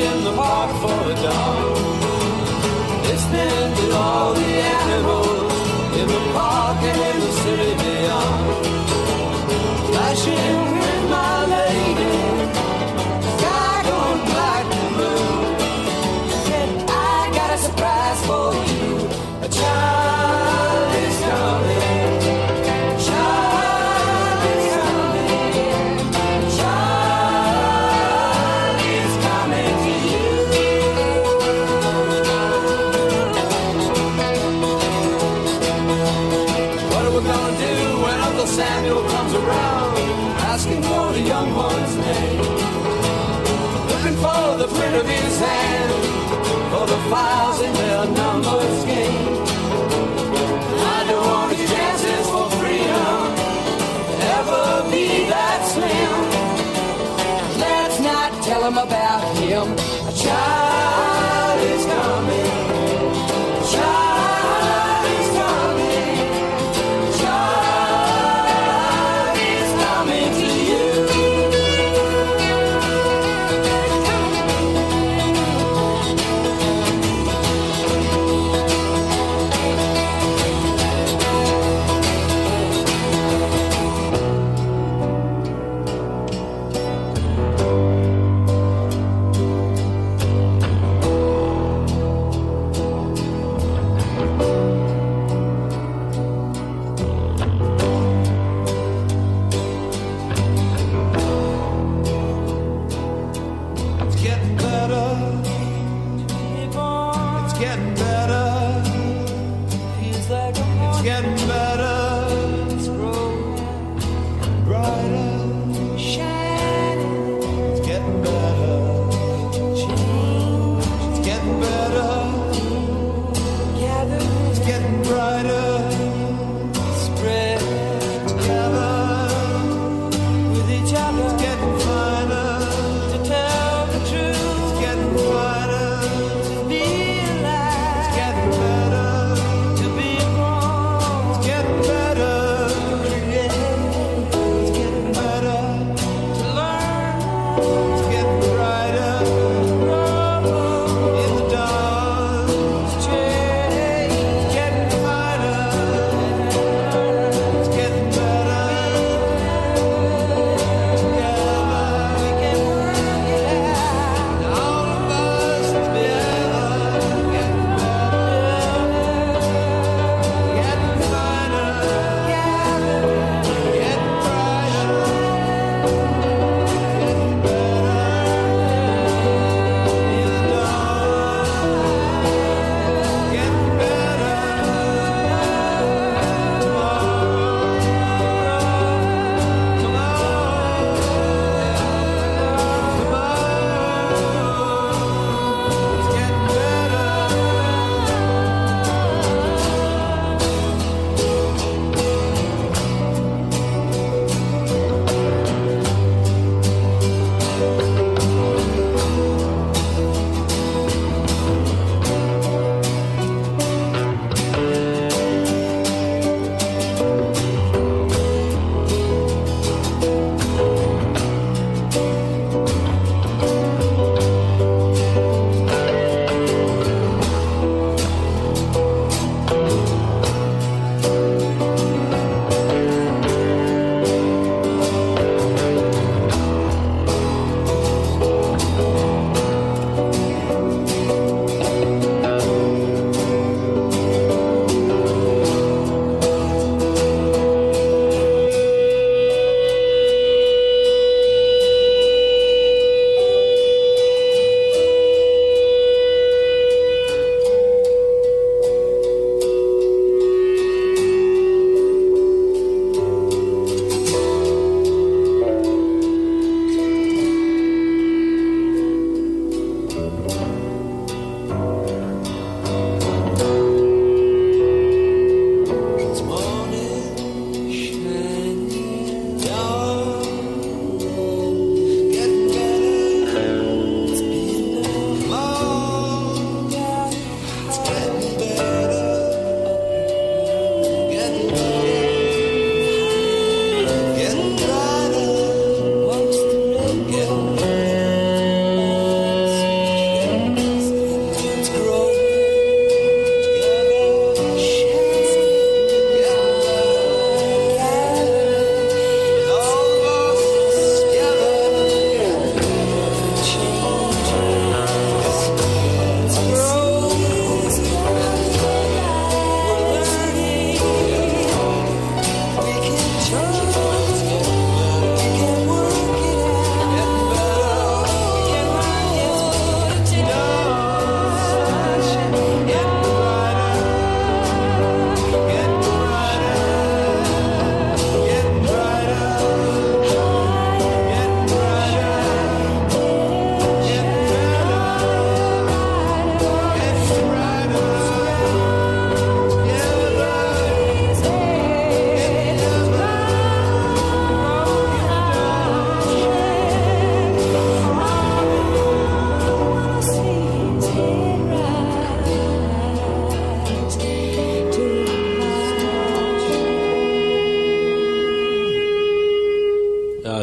in the park for a dollar. They spent all the animals.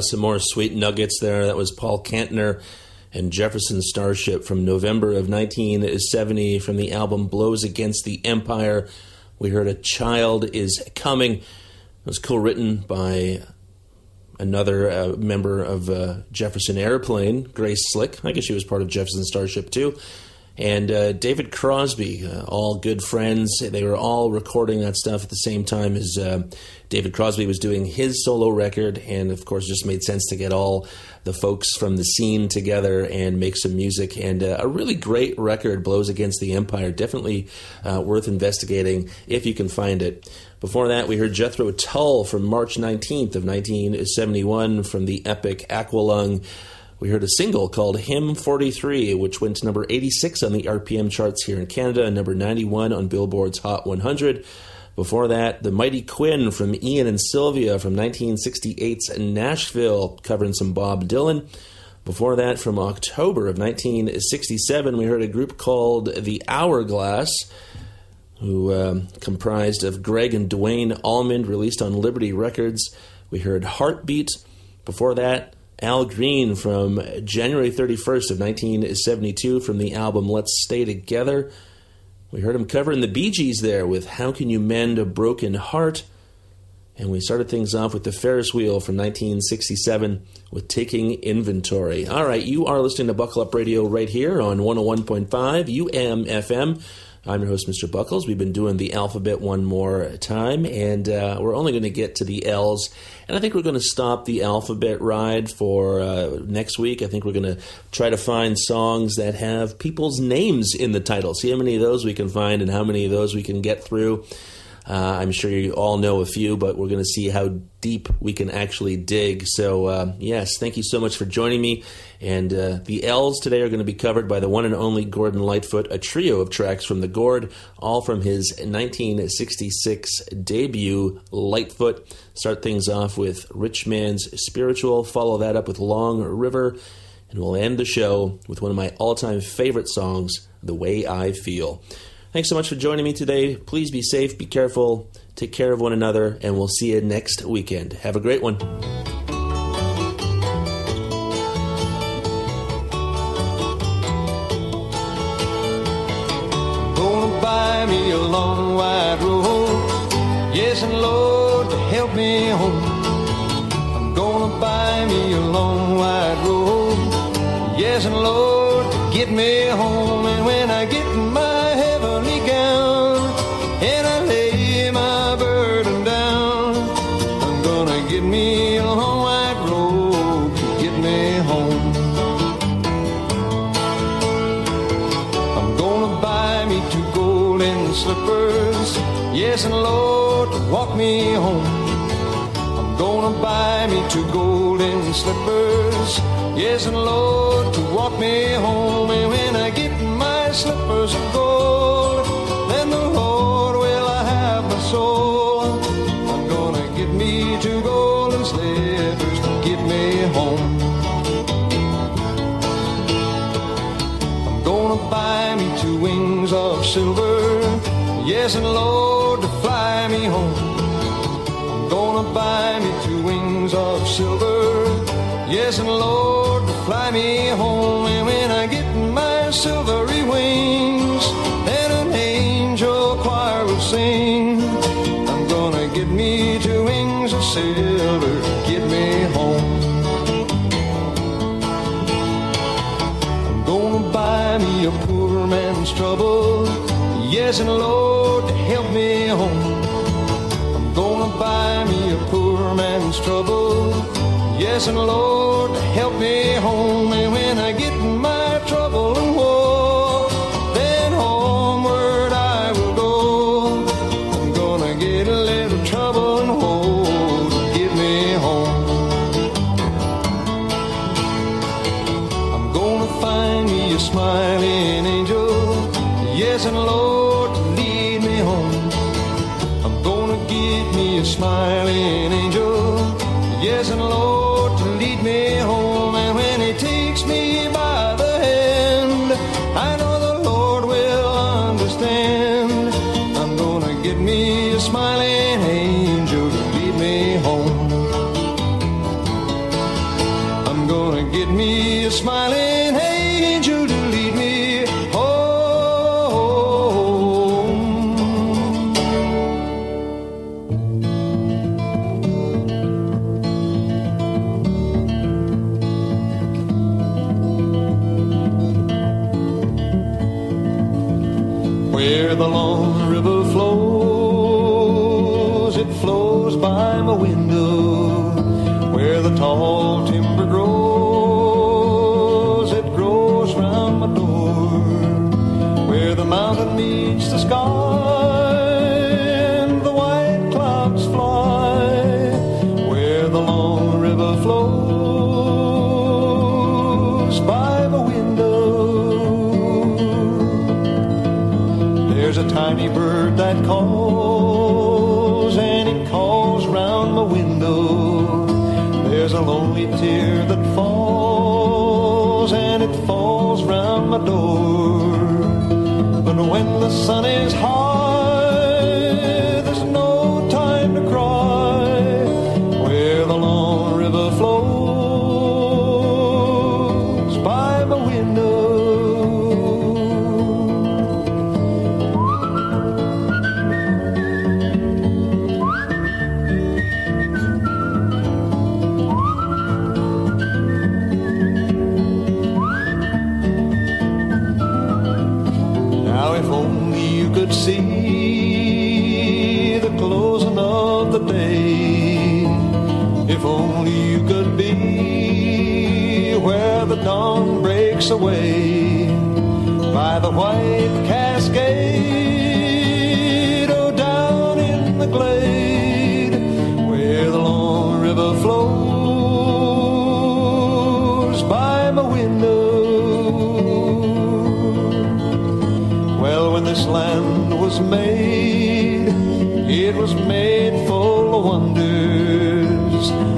Some more sweet nuggets there. That was Paul Kantner and Jefferson Starship from November of 1970 from the album Blows Against the Empire. We heard A Child Is Coming. It was co written by another uh, member of uh, Jefferson Airplane, Grace Slick. I guess she was part of Jefferson Starship too. And uh, David Crosby, uh, all good friends. They were all recording that stuff at the same time as uh, David Crosby was doing his solo record. And of course, just made sense to get all the folks from the scene together and make some music. And uh, a really great record, Blows Against the Empire. Definitely uh, worth investigating if you can find it. Before that, we heard Jethro Tull from March 19th of 1971 from the epic Aqualung. We heard a single called Hymn 43, which went to number 86 on the RPM charts here in Canada and number 91 on Billboard's Hot 100. Before that, The Mighty Quinn from Ian and Sylvia from 1968's Nashville, covering some Bob Dylan. Before that, from October of 1967, we heard a group called The Hourglass, who um, comprised of Gregg and Duane Allman, released on Liberty Records. We heard Heartbeat. Before that, Al Green from January 31st of 1972 from the album Let's Stay Together. We heard him covering the Bee Gees there with How Can You Mend a Broken Heart? And we started things off with the Ferris Wheel from 1967 with Taking Inventory. All right, you are listening to Buckle Up Radio right here on 101.5 UMFM. I'm your host, Mr. Buckles. We've been doing the alphabet one more time, and uh, we're only going to get to the L's. And I think we're going to stop the alphabet ride for uh, next week. I think we're going to try to find songs that have people's names in the title. See how many of those we can find and how many of those we can get through. Uh, I'm sure you all know a few, but we're going to see how deep we can actually dig. So, uh, yes, thank you so much for joining me. And uh, the L's today are going to be covered by the one and only Gordon Lightfoot, a trio of tracks from the Gord, all from his 1966 debut, Lightfoot. Start things off with Rich Man's Spiritual, follow that up with Long River, and we'll end the show with one of my all time favorite songs, The Way I Feel. Thanks so much for joining me today. Please be safe, be careful, take care of one another, and we'll see you next weekend. Have a great one. Buy me a long road. Yes, and Lord, to help me home. I'm gonna buy me a long wide road. Yes, and Lord, to get me home. Yes, and Lord, to walk me home. I'm gonna buy me two golden slippers. Yes, and Lord, to walk me home. And when I get my slippers of gold, then the Lord will have my soul. I'm gonna get me two golden slippers to get me home. I'm gonna buy me two wings of silver. Yes, and Lord, I'm gonna buy me two wings of silver. Yes, and Lord, fly me home. And when I get my silvery wings, then an angel choir will sing. I'm gonna get me two wings of silver, get me home. I'm gonna buy me a poor man's trouble. Yes, and Lord, Yes, and Lord, help me home. And when I get it flows by my window where the tall timber grows. It grows my door where the mountain meets the sky and the white clouds fly where the long river flows by the window. There's a tiny bird that calls my door. But when the sun is hot,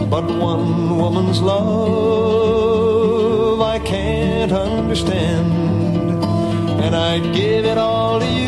but one woman's love I can't understand, and I'd give it all to you.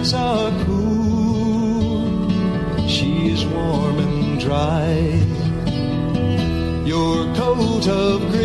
nights are cool. She is warm and dry. Your coat of green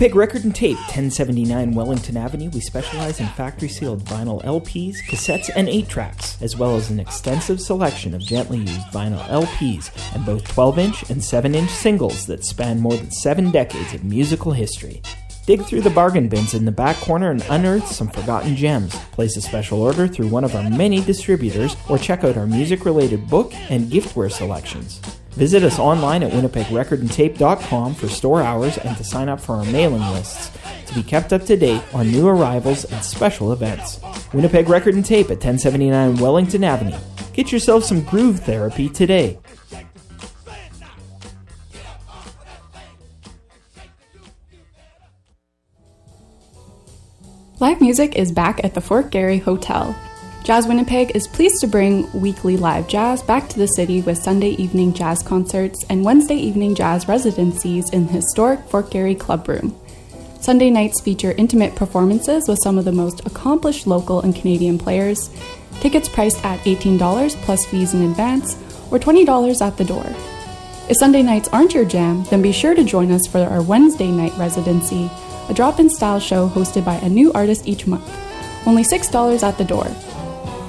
Winnipeg Record and Tape, 1079 Wellington Avenue, we specialize in factory sealed vinyl LPs, cassettes, and 8 tracks, as well as an extensive selection of gently used vinyl LPs and both 12 inch and 7 inch singles that span more than seven decades of musical history. Dig through the bargain bins in the back corner and unearth some forgotten gems. Place a special order through one of our many distributors or check out our music related book and giftware selections. Visit us online at winnipegrecordandtape.com for store hours and to sign up for our mailing lists to be kept up to date on new arrivals and special events. Winnipeg Record and Tape at 1079 Wellington Avenue. Get yourself some groove therapy today. Live music is back at the Fort Garry Hotel. Jazz Winnipeg is pleased to bring weekly live jazz back to the city with Sunday evening jazz concerts and Wednesday evening jazz residencies in the historic Fort Garry Club Room. Sunday nights feature intimate performances with some of the most accomplished local and Canadian players. Tickets priced at $18 plus fees in advance or $20 at the door. If Sunday nights aren't your jam, then be sure to join us for our Wednesday night residency, a drop in style show hosted by a new artist each month. Only $6 at the door.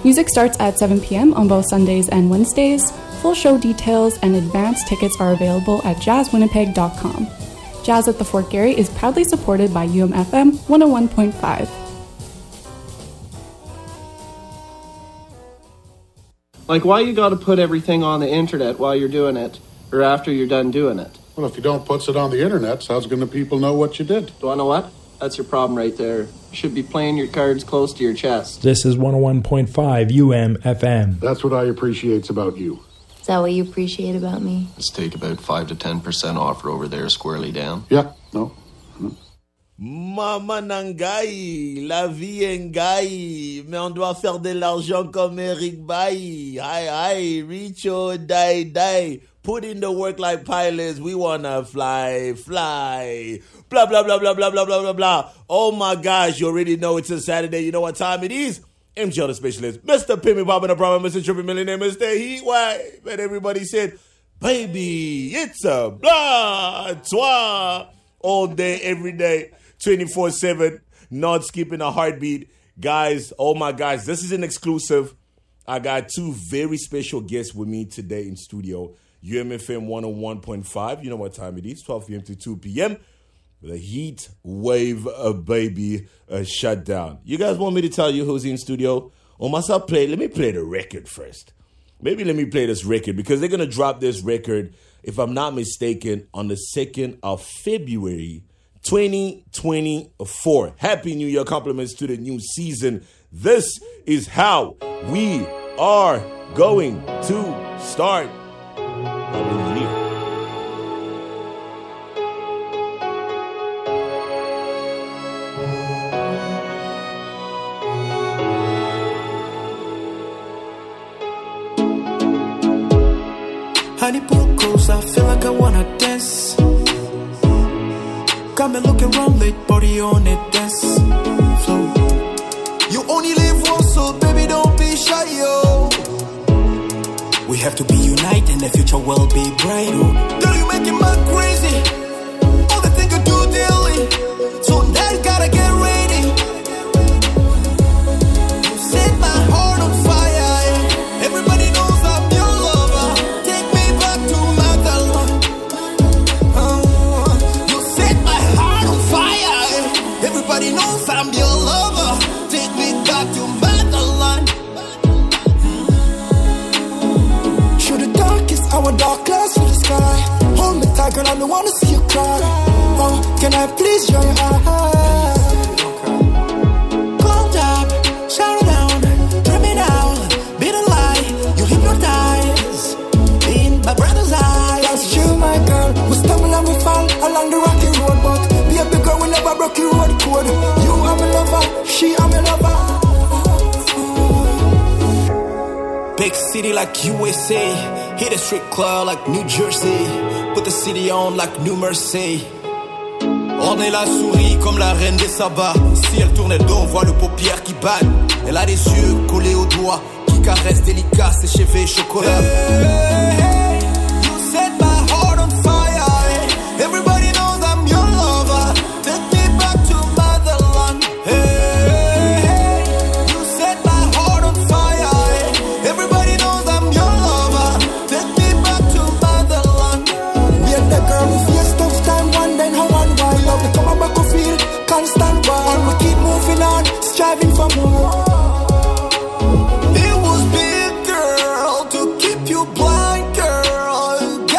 Music starts at 7 p.m. on both Sundays and Wednesdays. Full show details and advance tickets are available at jazzwinnipeg.com. Jazz at the Fort Garry is proudly supported by UMFM 101.5. Like, why you gotta put everything on the internet while you're doing it, or after you're done doing it? Well, if you don't put it on the internet, how's going to people know what you did? Do I know what? That's your problem right there. You should be playing your cards close to your chest. This is 101.5 UMFM. That's what I appreciates about you. Is that what you appreciate about me? Let's take about 5 to 10% offer over there, squarely down. Yeah, no. Maman Nangai, la vie Ngai, mais on doit faire de l'argent comme Eric Bailly. Aye, aye, Richo, die, die. Put in the work like pilots. We wanna fly, fly. Blah, blah, blah, blah, blah, blah, blah, blah, blah. Oh my gosh, you already know it's a Saturday. You know what time it is? MJ the Specialist, Mr. Pimmy Bob and the Problem, Mr. Trippy Millionaire, Mr. Heat Wave. And everybody said, baby, it's a blah, toi. All day, every day, 24 7, not skipping a heartbeat. Guys, oh my gosh, this is an exclusive. I got two very special guests with me today in studio. UMFM 101.5. You know what time it is 12 p.m. to 2 p.m. The heat wave uh, baby uh, shut down. You guys want me to tell you who's in studio? Or must I play? Let me play the record first. Maybe let me play this record because they're going to drop this record, if I'm not mistaken, on the 2nd of February 2024. Happy New Year. Compliments to the new season. This is how we are going to start close, I feel like I wanna dance. Got me looking round late, body on it, dance flow. You only live once, so baby, don't be shy, yo. Have to be united, and the future will be bright. Girl, you making my crazy. I don't wanna see you cry. Oh, can I please dry your eyes? It down, me down, be the light, you hypnotize in my brother's eyes. True, my girl. We stumble and we fall along the rocky road, but girl, we never broke your road code. You are my lover, she my lover. Big city like USA, hit a strip club like New Jersey, put the city on like New Mercy. On est la souris comme la reine des sabbats. Si elle tourne, elle on voit le paupière qui bat. Elle a les yeux collés aux doigts, qui caressent délicat ses cheveux chocolat.